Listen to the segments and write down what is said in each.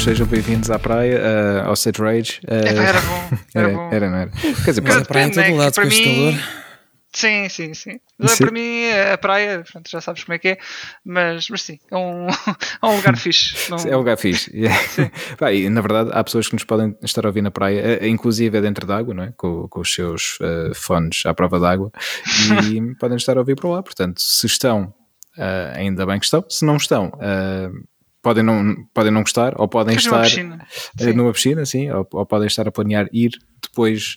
todos, sejam bem-vindos à praia, uh, ao State Rage. Uh, era bom, era, era, bom. Era, não era? Quer dizer, mas a praia em todo né? lado com este calor. Sim, sim, sim. sim. Para mim, a praia, portanto, já sabes como é que é, mas, mas sim, é um, é um lugar fixe. Não... É um lugar fixe. E, na verdade, há pessoas que nos podem estar a ouvir na praia, eh, inclusive é dentro d'água, não é? Com, com os seus uh, fones à prova d'água, e podem estar a ouvir por lá. Portanto, se estão, uh, ainda bem que estão, se não estão, uh, podem não, podem não gostar, ou podem estar numa piscina, sim. numa piscina, sim, ou, ou, podem estar a planear ir depois,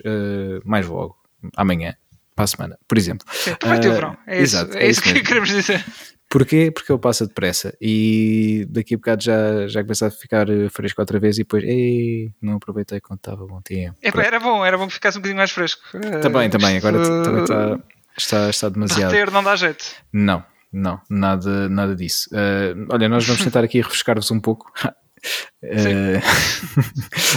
mais logo, amanhã para a semana, por exemplo. Aproveite uh, o verão, é exato, isso, é, é isso, que queremos dizer. Porquê? Porque ele passa depressa e daqui a bocado já, já começa a ficar fresco outra vez e depois ei, não aproveitei quando estava bom tempo. É, era bom, era bom que ficasse um bocadinho mais fresco. Também, também, agora uh, também está, está, está demasiado. Derreter não dá jeito. Não, não, nada, nada disso. Uh, olha, nós vamos tentar aqui refrescar-vos um pouco. Uh,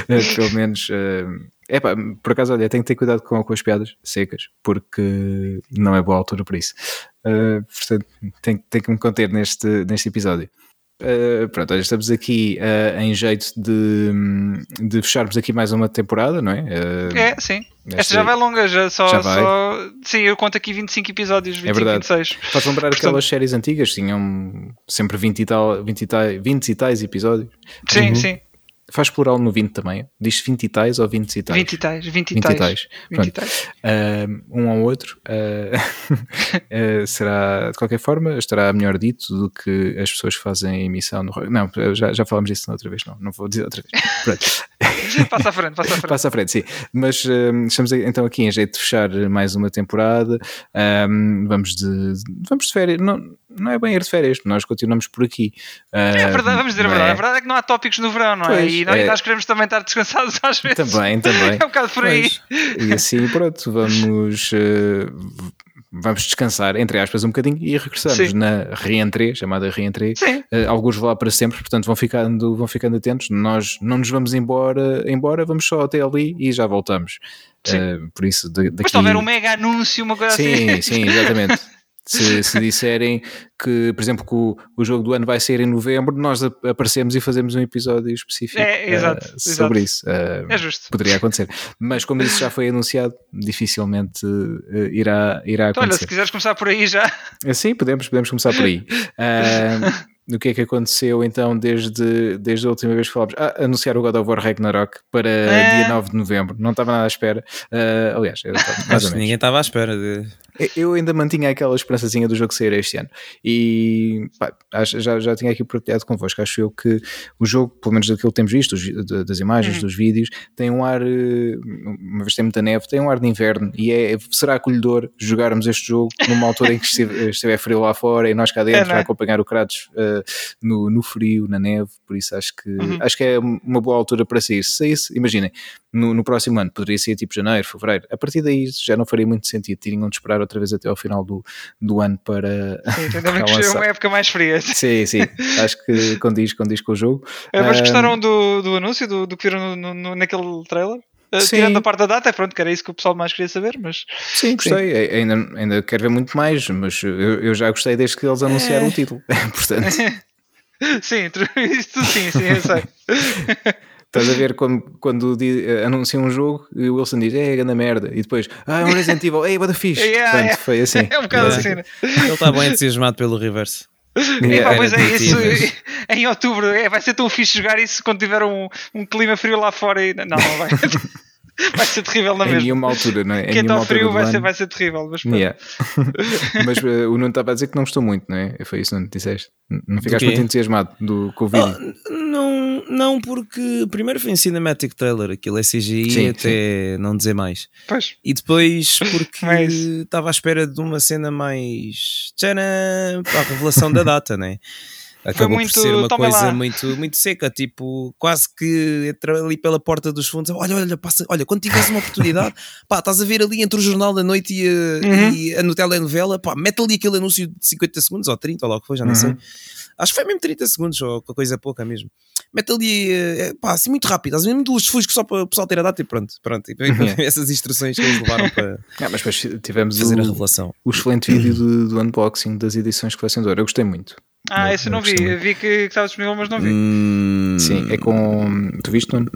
pelo menos uh, é pá, por acaso, olha, tenho que ter cuidado com, com as piadas secas, porque não é boa altura para isso. Uh, portanto, tenho, tenho que me conter neste, neste episódio. Uh, pronto, olha, estamos aqui uh, em jeito de, de fecharmos aqui mais uma temporada, não é? Uh, é, sim. Esta, Esta já vai longa, já só, já vai. só. Sim, eu conto aqui 25 episódios, 25, é verdade. 26. Faz lembrar Portanto... aquelas séries antigas, tinham sempre 20 e, tal, 20 e, tal, 20 e tais episódios. Sim, uhum. sim. Faz plural no 20 também? Diz 20 e tais ou 20 e tais? 20 e tais, 20 e tais. 20 e tais. Uh, um ao outro. Uh, uh, será, de qualquer forma, estará melhor dito do que as pessoas que fazem emissão no. Não, já, já falamos disso outra vez, não, não vou dizer outra vez. passa à frente, passa à frente. Passa à frente, sim. Mas estamos então aqui em jeito de fechar mais uma temporada. Um, vamos, de, vamos de férias. Não, não é bem de férias, nós continuamos por aqui. é verdade, vamos dizer a verdade. É? A verdade é que não há tópicos no verão, não é? Pois, e nós, é... nós, queremos também estar descansados às vezes. Também, também. é um bocado por aí. E assim, pronto, vamos. Uh, vamos descansar, entre aspas, um bocadinho e regressamos Sim. na reentrée, chamada reentrée. Uh, alguns vão lá para sempre, portanto vão ficando, vão ficando atentos. Nós não nos vamos embora, embora vamos só até ali e já voltamos. Uh, por isso, daqui... Mas se houver um mega anúncio, uma coisa sim, assim. Sim, exatamente. Se, se disserem que, por exemplo, que o, o jogo do ano vai ser em novembro, nós aparecemos e fazemos um episódio específico é, exato, uh, sobre exato. isso. Uh, é justo. Poderia acontecer. Mas como isso já foi anunciado, dificilmente uh, irá, irá então, acontecer. Olha, se quiseres começar por aí já. Sim, podemos, podemos começar por aí. do que é que aconteceu então desde, desde a última vez que falámos. Ah, anunciar o God of War Ragnarok para é. dia 9 de novembro. Não estava nada à espera. Uh, aliás, Acho que ninguém estava à espera de. Eu ainda mantinha aquela esperançazinha do jogo sair este ano e pá, já, já tinha aqui partilhado convosco. Acho eu que o jogo, pelo menos daquilo que temos visto, das imagens, uhum. dos vídeos, tem um ar, eh, uma vez tem muita neve, tem um ar de inverno e é, será acolhedor jogarmos este jogo numa altura em que estiver frio lá fora e nós cá dentro é, a acompanhar o Kratos uh, no, no frio, na neve. Por isso acho que, uhum. acho que é uma boa altura para sair. Se saísse, imaginem, no, no próximo ano poderia ser tipo janeiro, fevereiro. A partir daí já não faria muito sentido. Tinham de esperar outra vez até ao final do, do ano para. Sim, para que ser uma época mais fria. Sim, sim. Acho que condiz, condiz com o jogo. É, mas um, gostaram do, do anúncio, do, do que viram no, no, naquele trailer? Eh, sim. Tirando a parte da data, pronto, que era isso que o pessoal mais queria saber, mas... Sim, gostei, sim. Ainda, ainda quero ver muito mais, mas eu, eu já gostei desde que eles anunciaram é... o título, portanto... sim, isso sim, sim, eu sei. Estás a ver quando, quando anunciam um jogo e o Wilson diz, é, grande merda, e depois, ah, é um Resident Evil, ei, what the fish. Yeah, Portanto, yeah. foi assim. É um bocado assim. Né? Ele está bem entusiasmado pelo reverso. Yeah, pois é, isso em outubro é, vai ser tão fixe jogar isso quando tiver um, um clima frio lá fora e não, não vai. vai ser terrível na mesma. Em nenhuma altura, não é? Quem está frio vai ser, vai ser terrível. Mas, yeah. mas uh, o Nuno estava a dizer que não gostou muito, não é? Foi isso que disseste. Não ficaste muito entusiasmado do, vídeo? Oh, não, não, porque primeiro foi em Cinematic Trailer, aquilo é CGI sim, até sim. não dizer mais. Pois. E depois porque estava à espera de uma cena mais. Tcharam, para a revelação da data, não é? Acabou muito, por ser uma coisa muito, muito seca, tipo, quase que entra ali pela porta dos fundos, olha, olha, passa, olha, quando tiveres uma oportunidade, pá, estás a ver ali entre o Jornal da Noite e a, uhum. e a no telenovela, pá, mete ali aquele anúncio de 50 segundos ou 30, ou logo que foi, já não uhum. sei. Acho que foi mesmo 30 segundos, ou coisa pouca mesmo. Mete ali, eh, pá, assim muito rápido, assim, muito lusfusco só para o pessoal ter a data e pronto. pronto. E uhum. essas instruções que eles levaram para ah, mas depois tivemos fazer o, a revelação. O excelente vídeo do, do unboxing das edições colecionador. Eu gostei muito Ah, esse eu não vi. Vi que estava disponível, mas não vi. Hum... Sim, é com. Tu viste, Nuno?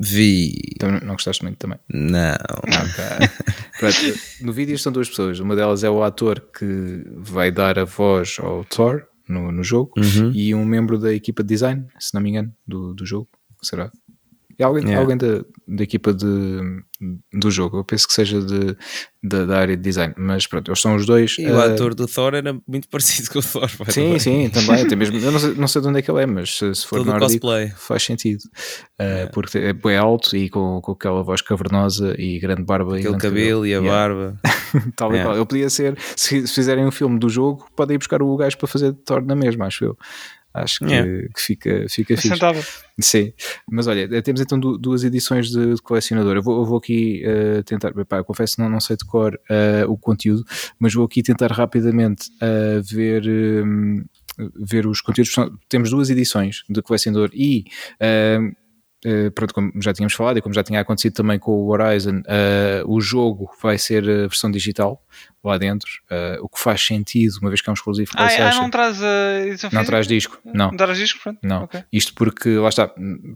Vi. Então, não gostaste muito também? Não. Okay. no vídeo estão duas pessoas. Uma delas é o ator que vai dar a voz ao Thor no, no jogo uhum. e um membro da equipa de design, se não me engano, do, do jogo. Será? Alguém, yeah. alguém da, da equipa de, do jogo. Eu penso que seja de, de, da área de design, mas pronto, eles são os dois. E uh, o eh, ator do Thor era muito parecido com o Thor. Sim, sim, também. Até mesmo, eu não sei, não sei de onde é que ele é, mas se, se for Todo nórdico, cosplay. faz sentido. Uh, yeah. Porque é bem alto e com, com aquela voz cavernosa e grande barba. Aquele cabelo, e a yeah. barba. Tal yeah. qual. Eu podia ser, se, se, fizerem um filme do jogo, podem ir buscar o gajo para fazer Thor na mesma, acho eu. Acho que, yeah. que fica, fica fixe. Sim, mas olha, temos então duas edições de, de colecionador. Eu vou, eu vou aqui uh, tentar, epá, confesso que não, não sei de cor uh, o conteúdo, mas vou aqui tentar rapidamente uh, ver. Um, ver os conteúdos. Temos duas edições de colecionador e Uh, pronto, como já tínhamos falado e como já tinha acontecido também com o Horizon, uh, o jogo vai ser a versão digital lá dentro, uh, o que faz sentido, uma vez que é um exclusivo ah, ah, não traz edição Não traz disco, não. Não traz disco, pronto. Não. Okay. Isto porque, lá está,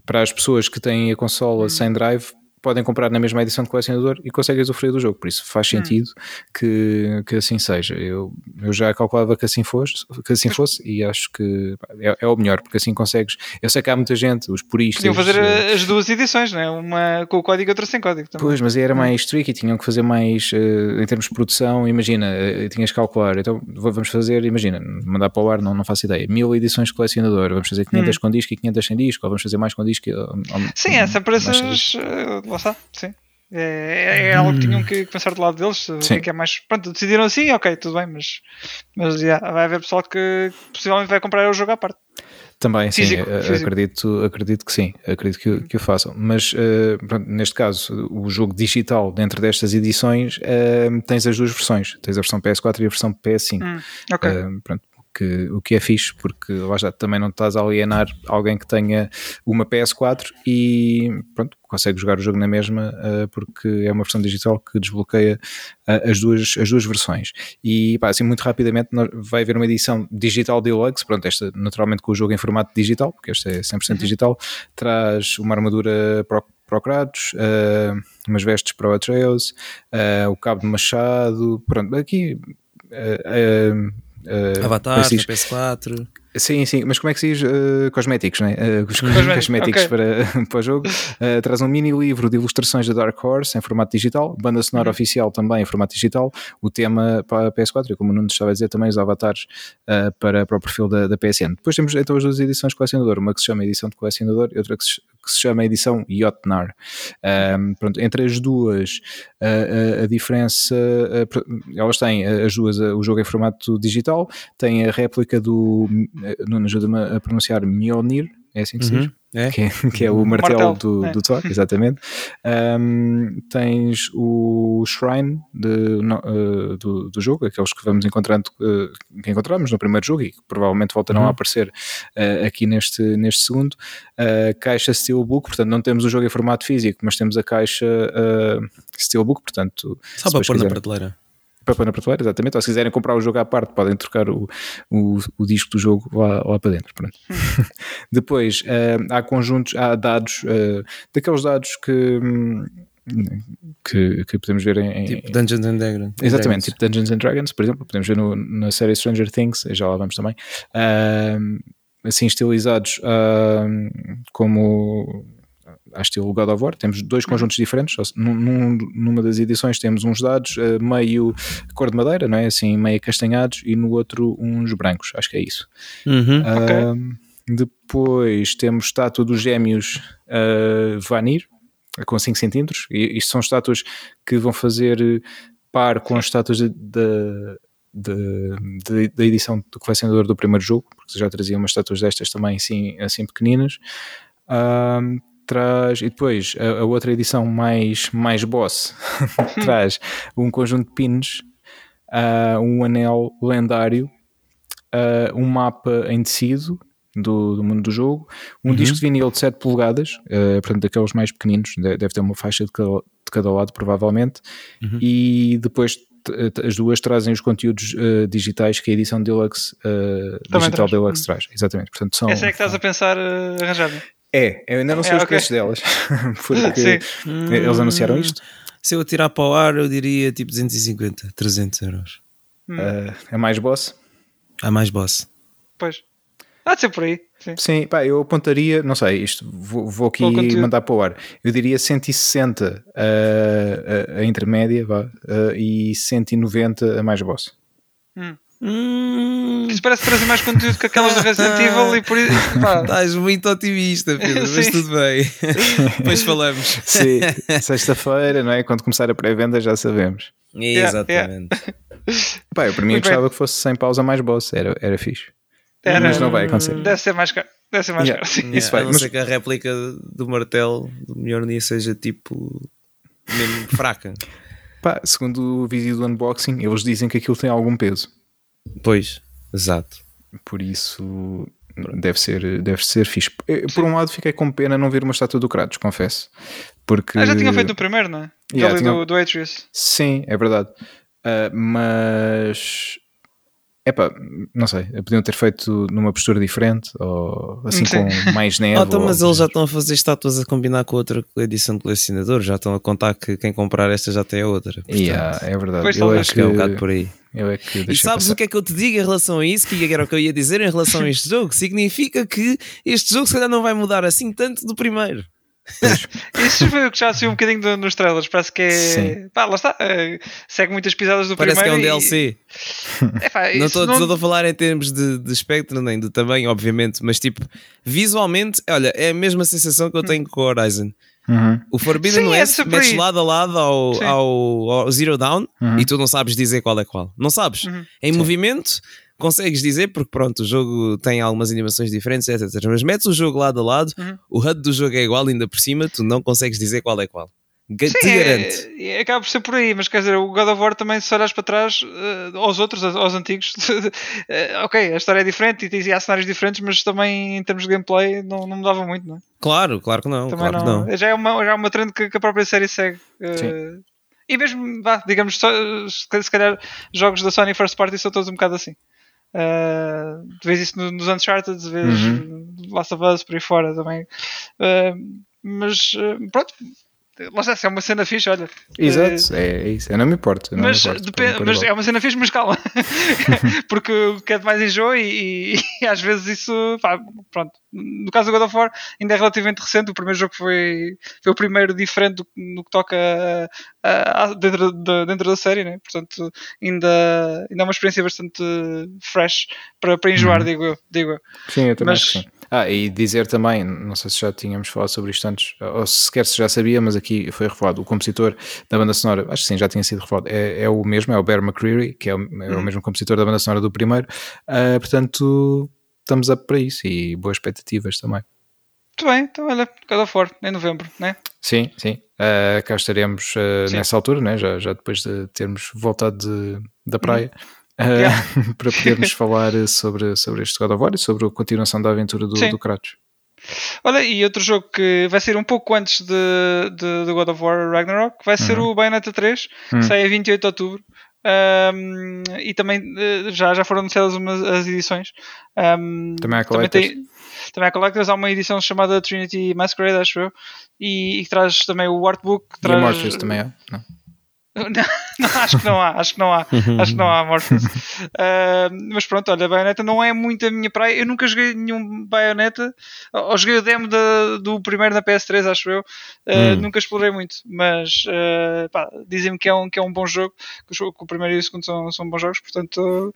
para as pessoas que têm a consola hum. sem drive, podem comprar na mesma edição de colecionador e conseguem usufruir do jogo, por isso faz hum. sentido hum. que, que assim seja. Eu, eu já calculava que assim fosse, que assim fosse e acho que é, é, o melhor, porque assim consegues. Eu sei que há muita gente, os puristas. Podiam fazer uh, as duas edições, não é? Uma com o código e outra sem código. Também. Pois, mas aí era hum. mais tricky, tinham que fazer mais uh, em termos de produção. Imagina, uh, tinhas que calcular, então vamos fazer, imagina, mandar para o ar, não, não faço ideia, mil edições de colecionador, vamos fazer 500 hum. com disco e 500 sem disco, ou vamos fazer mais com disco. Ou, Sim, essa para essas. Lá sim. É, é, é algo que tinham que pensar do lado deles. Sim. Que é mais. Pronto, decidiram assim, ok, tudo bem, mas, mas yeah, vai haver pessoal que possivelmente vai comprar o jogo à parte. Também, físico, sim, físico. Acredito, acredito que sim, acredito que, que o façam. Mas uh, pronto, neste caso, o jogo digital, dentro destas edições, uh, tens as duas versões: tens a versão PS4 e a versão PS5. Hum, ok. Uh, pronto, que, o que é fixe, porque lá já também não estás a alienar alguém que tenha uma PS4 e pronto, consegue jogar o jogo na mesma, uh, porque é uma versão digital que desbloqueia uh, as, duas, as duas versões. E pá, assim, muito rapidamente vai haver uma edição digital deluxe, pronto, esta naturalmente com o jogo em formato digital, porque esta é 100% uhum. digital, traz uma armadura Pro para o Kratos, uh, umas vestes para o Atreus, uh, o cabo de machado, pronto, aqui uh, Uh, Avatar, PS4. Sim, sim, mas como é que se diz uh, cosméticos, né? Uh, os cosméticos okay. para, para o jogo. Uh, traz um mini livro de ilustrações da Dark Horse em formato digital, banda sonora uhum. oficial também em formato digital, o tema para a PS4 e como o Nuno estava a dizer também os avatares para, para o perfil da, da PSN. Depois temos então as duas edições de colecionador, uma que se chama edição de colecionador e outra que se, que se chama edição Jotnar. Um, pronto, entre as duas a, a, a diferença, elas têm as duas o jogo em formato digital, tem a réplica do não ajuda-me a pronunciar Mjolnir, é assim que se diz? É? Que, é, que, é, o martelo, martelo do, é. do Thor, exatamente. Um, tens o Shrine de, no, uh, do, do jogo, aqueles que vamos encontrando, uh, que encontramos no primeiro jogo e que provavelmente voltarão uhum. a aparecer uh, aqui neste, neste segundo. caixa Steelbook, portanto, não temos o jogo em formato físico, mas temos a caixa Steelbook, portanto. Só para pôr na prateleira para pôr na prateleira, exatamente. Ou se quiserem comprar o jogo à parte, podem trocar o, o, o disco do jogo lá, lá para dentro. Pronto. Hum. Depois uh, há conjuntos, há dados, uh, daqueles dados que. Que, que, podemos ver em, tipo Dungeons and Dragons exatamente, tipo Dungeons and Dragons por exemplo, podemos ver no, na série Stranger Things, já lá vamos também uh, assim estilizados uh, como à estilo God of War, temos dois uhum. conjuntos diferentes, num, numa das edições temos uns dados uh, meio cor de madeira, não é? assim, meio castanhados e no outro uns brancos, acho que é isso uhum, uh, okay. depois temos estátua dos gêmeos uh, Vanir com 5 centímetros, e isto são estátuas que vão fazer par com as estátuas da edição do colecionador do primeiro jogo, porque já trazia umas estátuas destas também assim, assim pequeninas. Um, traz, e depois a, a outra edição mais, mais boss traz um conjunto de pins, uh, um anel lendário, uh, um mapa em tecido do, do, mundo do jogo, um uhum. disco de vinil de 7 polegadas, uh, portanto daqueles mais pequeninos, deve ter uma faixa de cada, de cada lado provavelmente, uhum. e depois as duas trazem os conteúdos uh, digitais que a edição Deluxe, uh, digital traz. Deluxe traz. Exatamente. Portanto, são, Essa é que estás a pensar uh, arranjar? É, eu ainda não sei é, os okay. preços delas, porque Sim. eles anunciaram hum. isto. Se eu tirar para o ar, eu diria tipo 250, 300 euros. Hum. Uh, é mais boss? É mais boss. Pois. Há de ser por aí. Sim, Sim pá, eu apontaria, não sei, isto vou, vou aqui mandar para o ar. Eu diria 160 a, a, a intermédia vá, a, e 190 a mais boss. Hum. Hum. Isso parece trazer mais conteúdo que aquelas do Resident Evil e por isso. Estás muito otimista, Pedro, mas tudo bem. Depois falamos. Sim, sexta-feira, não é? Quando começar a pré-venda já sabemos. Exatamente. Yeah. Pá, eu para mim eu gostava que fosse sem pausa mais boss, era, era fixe. Era, mas não vai acontecer. Deve ser mais caro. Deve ser mais yeah. caro. Sim. Yeah, Isso vai, a não mas... ser que a réplica do martelo do Mjolnir seja tipo mesmo fraca. Pá, segundo o vídeo do unboxing, eles dizem que aquilo tem algum peso. Pois, exato. Por isso deve ser, deve ser fixe. Por um lado, fiquei com pena não ver uma estátua do Kratos, confesso. Porque... Ah, já tinha feito no primeiro, não é? Yeah, tinha... do, do Atreus. Sim, é verdade. Uh, mas Epá, não sei, podiam ter feito numa postura diferente ou assim Sim. com mais neve. Oh, então, mas eles já estão a fazer estátuas a combinar com outra edição de colecionador, já estão a contar que quem comprar esta já tem a outra. Portanto, yeah, é verdade. Pois eu acho que é um bocado por aí. Eu é que e sabes passar. o que é que eu te digo em relação a isso? Que era o que eu ia dizer em relação a este jogo? Significa que este jogo se calhar não vai mudar assim tanto do primeiro. Isso foi o que já saiu um bocadinho do, nos trailers. Parece que é. Sim. Pá, lá está. Uh, segue muitas pisadas do Parece primeiro. Parece que é um DLC. É, pá, não estou não... a falar em termos de, de espectro nem do tamanho, obviamente, mas tipo, visualmente, olha, é a mesma sensação que eu tenho hum. com o Horizon. Uhum. O Forbidden Sim, West é metes lado a lado ao, ao, ao, Zero Down uhum. e tu não sabes dizer qual é qual. Não sabes. Uhum. Em Sim. movimento consegues dizer, porque pronto, o jogo tem algumas animações diferentes, etc. Mas metes o jogo lado a lado, uhum. o HUD do jogo é igual, ainda por cima, tu não consegues dizer qual é qual. Te Sim, garanto. É, é, acaba por ser por aí, mas quer dizer, o God of War também, se olhas para trás, uh, aos outros, aos antigos, uh, ok, a história é diferente e, há cenários diferentes, mas também em termos de gameplay não, não mudava muito, não é? Claro, claro que não. Claro não, que não. Já, é uma, já é uma trend que, que a própria série segue. Uh, e mesmo, vá, digamos, só, se calhar jogos da Sony First Party são todos um bocado assim. Uh, tu vês isso nos Uncharted, vês uhum. Last of Us por aí fora também. Uh, mas uh, pronto, lá está, é uma cena fixe, olha. Exato, é, é isso, eu não me importo. Não mas, me importo, depende, mas é uma cena fixe, mas calma, porque o que é de mais enjoo e, e, e, às vezes isso, pá, pronto. No caso do God of War, ainda é relativamente recente. O primeiro jogo foi, foi o primeiro diferente do, no que toca a, a, dentro, de, dentro da série, né? portanto, ainda, ainda é uma experiência bastante fresh para, para enjoar, uhum. digo eu. Digo eu. Sim, eu também mas, acho que sim. Ah, e dizer também, não sei se já tínhamos falado sobre isto antes, ou sequer se já sabia, mas aqui foi revelado, o compositor da banda sonora, acho que sim, já tinha sido revelado, é, é o mesmo, é o Bear McCreary, que é o, é o hum. mesmo compositor da banda sonora do primeiro, uh, portanto estamos up para isso e boas expectativas também. Muito bem, então olha, cada for em novembro, né? Sim, sim. Uh, cá estaremos uh, nessa altura, né? já, já depois de termos voltado de, da praia. Hum yeah. para podermos falar sobre, sobre este God of War e sobre a continuação da aventura do, do Kratos. Olha, e outro jogo que vai ser um pouco antes de, de, de God of War Ragnarok vai ser uhum. o Bayonetta 3, que uhum. sai a 28 de outubro. Um, e também eh, já, já foram anunciadas umas, as edições. Um, também há Collectors. Também, tem, também há Collectors. Há uma edição chamada Trinity Masquerade, acho eu, e, e que traz também o artbook. Traz... E também é? Não. Acho que não há, acho que não há, acho que não há Morpheus. Uh, mas pronto, olha, Bayonetta não é muito a minha praia. Eu nunca joguei nenhum Bayonetta, ou joguei o demo do primeiro na PS3, acho eu. Uh, hum. Nunca explorei muito, mas uh, dizem-me que, é um, que é um bom jogo, que o, primeiro e o segundo são, são bons jogos, portanto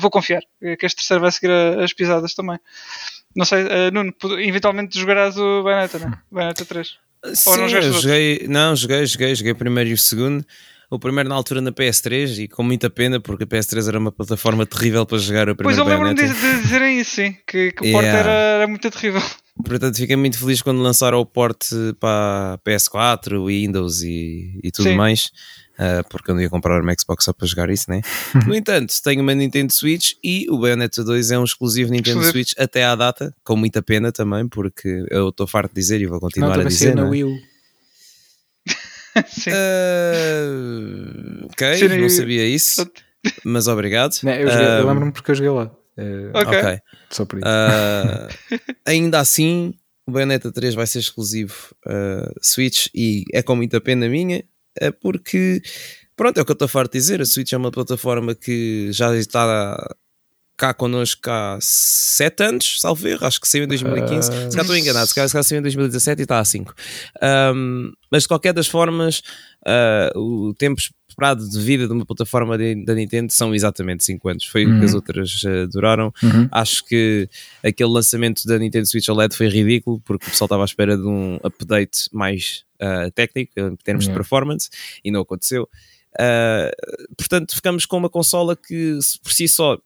vou confiar que este terceiro vai seguir as pisadas também. Não sei, Nuno, eventualmente jogarás o Bayonetta, não? Bayonetta 3. Sim, não joguei, não, joguei, joguei, joguei o primeiro e o segundo. O primeiro na altura na PS3 e com muita pena porque a PS3 era uma plataforma terrível para jogar o primeiro Pois eu lembro-me de, de, dizerem isso, sim, que, que o yeah. porte era, era muito terrível. Portanto, fiquei muito feliz quando lançaram o porte para PS4, Windows e, e tudo sim. mais uh, porque eu não ia comprar uma Xbox só para jogar isso, né? no entanto, tenho uma Nintendo Switch e o Bayonetta 2 é um exclusivo Nintendo Switch até à data, com muita pena também, porque eu estou farto de dizer e vou continuar não, a dizer. Na é? Wii U. Sim. Uh, ok, Sim, não sabia isso, mas obrigado. Não, eu, eu lembro-me porque eu joguei lá. Uh, ok. Só por isso. Uh, ainda assim, o Bayonetta 3 vai ser exclusivo uh, Switch e é com muita pena minha, é porque pronto, é o que eu estou farto de dizer. A Switch é uma plataforma que já está cá connosco há 7 anos, salvo erro, acho que saiu em 2015. Uh... Se calhar estou enganado, se calhar, se calhar saiu em 2017 e está a 5. Um, mas de qualquer das formas, uh, o tempo esperado de vida de uma plataforma de, da Nintendo são exatamente 5 anos. Foi uhum. o que as uhum. outras uh, duraram. Uhum. Acho que aquele lançamento da Nintendo Switch OLED foi ridículo porque o pessoal estava à espera de um update mais uh, técnico em termos uhum. de performance e não aconteceu. Uh, portanto, ficamos com uma consola que por si só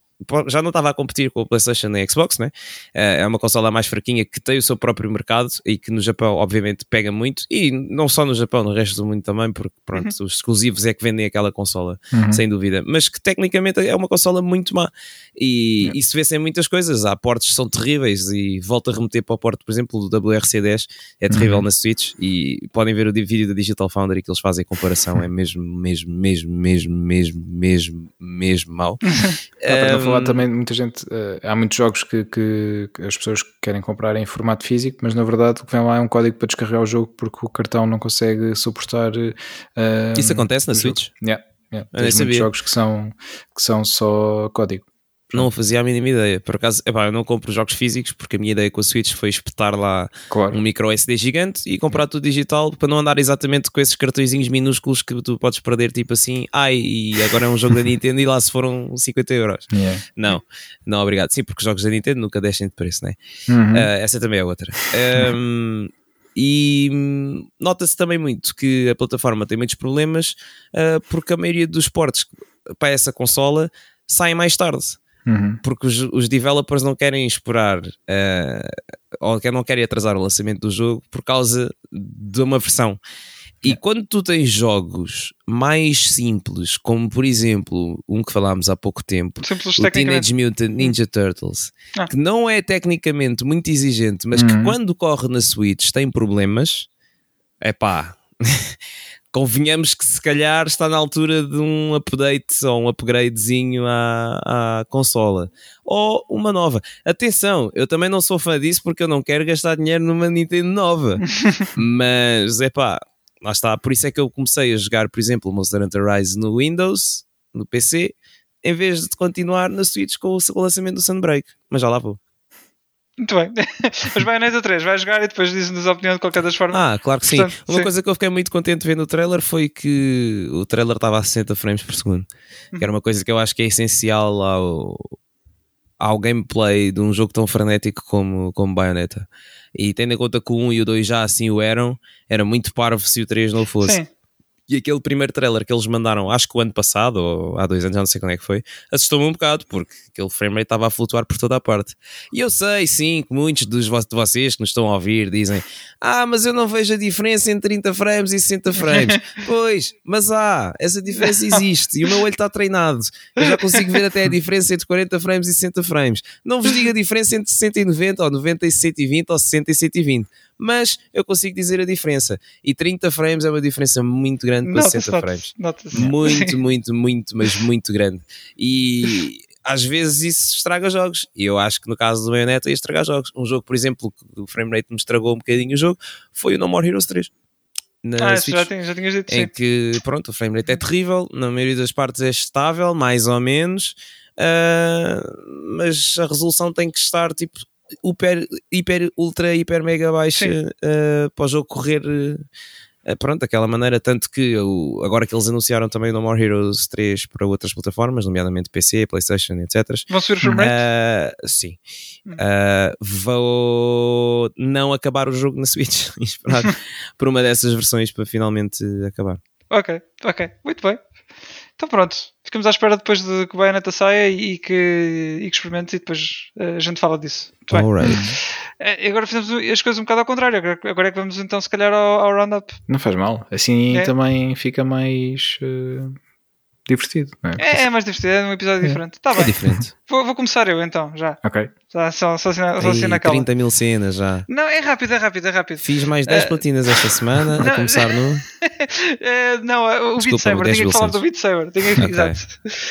já não estava a competir com o PlayStation e a Xbox, né? é uma consola mais fraquinha que tem o seu próprio mercado e que no Japão, obviamente, pega muito, e não só no Japão, no resto do mundo também, porque pronto, uhum. os exclusivos é que vendem aquela consola, uhum. sem dúvida, mas que tecnicamente é uma consola muito má e uhum. isso vê-se em muitas coisas. Há portes que são terríveis e volta a remeter para o porte, por exemplo, do WRC10 é terrível uhum. na Switch e podem ver o vídeo da Digital Foundry que eles fazem a comparação, é mesmo, mesmo, mesmo, mesmo, mesmo, mesmo, mesmo mau. falar também, muita gente, uh, há muitos jogos que, que, as pessoas querem comprar em formato físico, mas na verdade o que vem lá é um código para descarregar o jogo porque o cartão não consegue suportar. Uh, Isso acontece na Switch? Yeah, yeah. Tem muitos jogos que são, que são só código. Não fazia a mínima ideia. Por acaso, epá, eu não compro jogos físicos porque a minha ideia com a Switch foi espetar lá claro. um micro SD gigante e comprar tudo digital para não andar exatamente com esses cartõezinhos minúsculos que tu podes perder, tipo assim, ai, e agora é um jogo da Nintendo e lá se foram 50 euros. Yeah. Não, não, obrigado. Sim, porque os jogos da Nintendo nunca deixem de preço, né? Uhum. Uh, essa também é outra. Um, e nota-se também muito que a plataforma tem muitos problemas uh, porque a maioria dos portes para essa consola saem mais tarde. Uhum. Porque os, os, developers não querem esperar uh, ou não querem atrasar o lançamento do jogo por causa de uma versão. E é. quando tu tens jogos mais simples, como por exemplo um que falámos há pouco tempo, simples o Teenage Mutant Ninja Turtles, ah. que não é tecnicamente muito exigente, mas uhum. que quando corre na Switch tem problemas, é pá. convenhamos que se calhar está na altura de um update ou um upgradezinho à, à consola. Ou uma nova. Atenção, eu também não sou fã disso porque eu não quero gastar dinheiro numa Nintendo nova. Mas é pá, lá está. Por isso é que eu comecei a jogar, por exemplo, Monster Hunter Rise no Windows, no PC, em vez de continuar na Switch com o lançamento do Sunbreak. Mas já lá vou. Muito bem. Mas Bayonetta 3 vai jogar e depois diz-nos a opinião de qualquer das formas. Ah, claro que sim. Portanto, Uma sim. coisa que eu fiquei muito contente vendo o trailer foi que o trailer estava a 60 frames por segundo. Que era uma coisa que eu acho que é essencial ao, ao gameplay de um jogo tão frenético como, como Bayonetta. E tendo em conta que o 1 e o 2 já assim o eram, era muito parvo se o 3 não fosse. Sim. E aquele primeiro trailer que eles mandaram, acho que o ano passado, ou há dois anos, já não sei quando é que foi, assustou-me um bocado, porque aquele frame rate estava a flutuar por toda a parte. E eu sei, sim, que muitos dos, de vocês que nos estão a ouvir dizem: Ah, mas eu não vejo a diferença entre 30 frames e 60 frames. pois, mas há, essa diferença existe e o meu olho está treinado. Eu já consigo ver até a diferença entre 40 frames e 60 frames. Não vos digo a diferença entre 60 e 90, ou 90 e 120, ou 60 e 120 mas eu consigo dizer a diferença. E 30 frames é uma diferença muito grande para 60 frames. Muito, muito, muito, mas muito grande. E às vezes isso estraga jogos. E eu acho que no caso do Bayonetta ia estragar jogos. Um jogo, por exemplo, que o frame rate me estragou um bocadinho o jogo foi o No More Heroes 3. Na ah, Switch, já, tinha, já tinhas dito Em sim. que, pronto, o frame rate é terrível, na maioria das partes é estável, mais ou menos, uh, mas a resolução tem que estar tipo hiper, hiper, ultra, hiper, mega baixa uh, para o jogo correr. Uh, pronto, daquela maneira, tanto que eu, agora que eles anunciaram também No More Heroes 3 para outras plataformas, nomeadamente PC, Playstation, etc. Vão subir os uh, Sim. Uh, vou não acabar o jogo na Switch esperar por uma dessas versões para finalmente acabar. Ok, ok, muito bem. Então pronto, ficamos à espera depois de que o Bayonetta saia e que, e que experimente e depois eh, a gente fala disso. Alright. Eh, agora fizemos as coisas um bocado ao contrário. Agora é que vamos então se calhar ao, ao roundup. Não faz mal. Assim é. também fica mais. Uh, divertido. É? É, é, mais divertido, é um episódio é. diferente. Tá bem. É diferente. Vou, vou, começar eu então, já. Ok. Já, só, só, só, só assim 30 mil cenas já. Não, é rápido, é rápido, é rápido. Fiz mais 10 uh, platinas esta semana, não, a começar no. uh, não, o Beat Saber, tinha que falar do Beat Saber. Tinha, okay. Exato.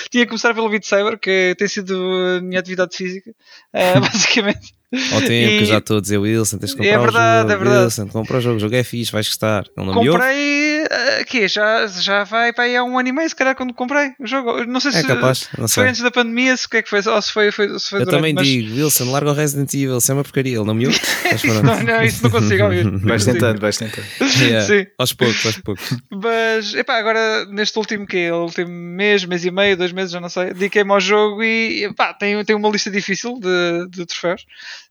Tinha que começar pelo Beat Saber, que tem sido a minha atividade física, uh, basicamente. Ao tempo e... que já estou a dizer, Wilson, tens de comprar é verdade, o jogo. É verdade. Wilson, compra o jogo, o jogo é fixe, vais gostar. Ele não Comprei, aqui, já, já vai para aí há um ano e meio, se calhar, quando comprei o jogo. Não sei é se, capaz, não foi antes da pandemia, se o que é que foi, ou se foi, foi, se foi Eu durante, também mas... digo, Wilson, larga o Resident Evil, isso é uma porcaria, ele não me ouve. não, não, isso não consigo ouvir. vais tentando, vais tentando. Yeah, Sim. Aos poucos, aos poucos. Mas, epá, agora neste último que último mês, mês e meio, dois meses, já não sei, dediquei-me ao jogo e tem, tem uma lista difícil de, de troféus,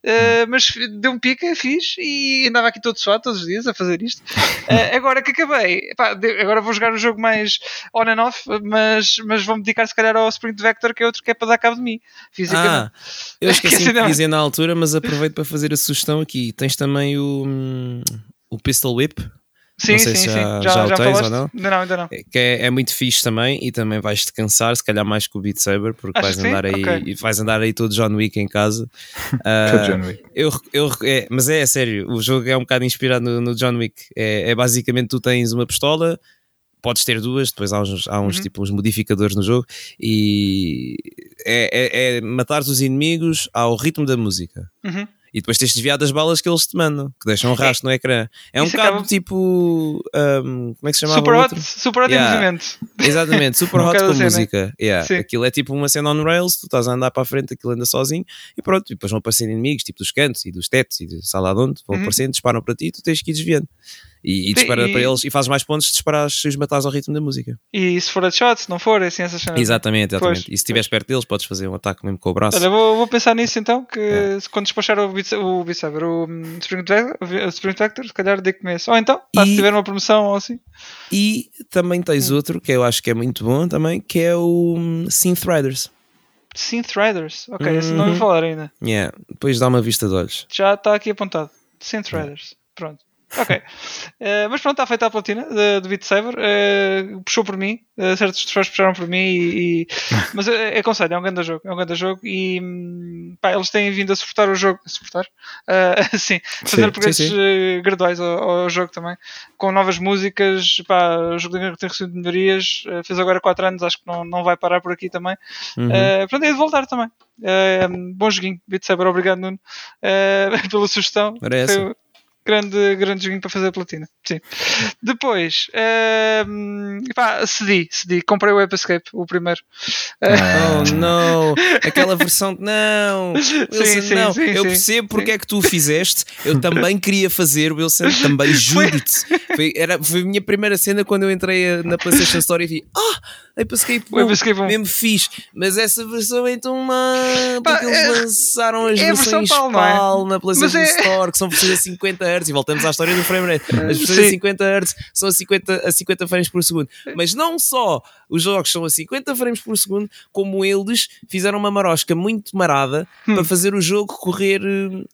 uh, mas deu um pica, fiz e andava aqui todo suado todos os dias a fazer isto. Uh, agora que acabei, epá, agora vou jogar o jogo mais on and off, mas, mas vou-me dedicar se calhar ao Sprint Vector, que é outro que é para dar cabo de mim. Ah, eu esqueci de dizer na altura, mas aproveito para fazer a sugestão aqui. Tens também o, hum, o Pistol Whip. Sim, sim, sim. Já, já, já, já tens ou não? Ainda não, ainda não. É, que é, é, muito fixe também e também vais-te cansar, se calhar mais que o Beat Saber, porque vais andar, aí, okay. vais andar aí todo John Wick em casa. Uh, John Wick. Eu, eu, é, mas é, é, sério, o jogo é um bocado inspirado no, no John Wick. É, é basicamente tu tens uma pistola, podes ter duas, depois há uns, há uns, uhum. tipo, uns modificadores no jogo e é, é, é matar os inimigos ao ritmo da música. Uhum. E depois tens desviado das balas que eles te mandam, que deixam um rastro no ecrã. É um bocado acaba... tipo. Um, como é que se chama? Super Hot, super hot yeah. em movimento. Exatamente, super hot com música. Yeah. Aquilo é tipo uma cena on rails, tu estás a andar para a frente, aquilo anda sozinho e pronto. E depois vão aparecendo inimigos, tipo dos cantos e dos tetos e de sala de onde, vão uhum. aparecendo, disparam para ti e tu tens que ir desviando. E, e dispara e... para eles e fazes mais pontos se disparares se os matares ao ritmo da música. E se for a shot, se não for, é assim essas cenas. Exatamente, exatamente. Pois, e se estiveres perto deles, podes fazer um ataque mesmo com o braço. Olha, vou, vou pensar nisso então, que é. quando despachar o, o, o, o hum, Spring Vector, se calhar de começo. Ou então, e... se tiver uma promoção ou assim. E também tens hum. outro que eu acho que é muito bom também, que é o hum, Synth Riders. Synth Riders? Ok, uhum. esse não ouvi falar ainda. Yeah, depois dá uma vista de olhos. Já está aqui apontado. Synth Riders. Pronto. Ok. Uh, mas pronto, está feita a platina do Beat Saber. Uh, puxou por mim. Uh, certos troféus puxaram por mim. E, e... mas é, aconselho, é um grande jogo. É um grande jogo. E hum, pá, eles têm vindo a suportar o jogo. Suportar? sim, fazer progressos graduais ao, ao, jogo também. Com novas músicas. Pá, o jogo tem recebido melhorias. fez agora 4 anos, acho que não, não vai parar por aqui também. Uhum. pronto, é de voltar também. bom joguinho, Beat Saber. Obrigado, Nuno, pela sugestão. Foi, grande, grande joguinho para fazer a platina. Sim. Depois, uh, pá, cedi, cedi, comprei o Web Escape, o primeiro. Oh não, aquela versão. Não, Wilson, sim, sim, não. Sim, eu percebo porque é que tu o fizeste. Eu também queria fazer, Wilson, também juro-te. Foi, era, foi a minha primeira cena quando eu entrei na PlayStation Store e vi, ah, Web Escape, Web Escape mesmo fixe. Mas essa versão é tão má, porque eles é, lançaram as é versões PAL, PAL é? na PlayStation é- Store, que são versões a 50 Hz, e voltamos à história do frame rate. As versões Sim. a 50 Hz são a 50, a 50 frames por segundo. Mas não só os jogos são a 50 frames por segundo, como eles fizeram uma marosca muito marada hum. para fazer o jogo correr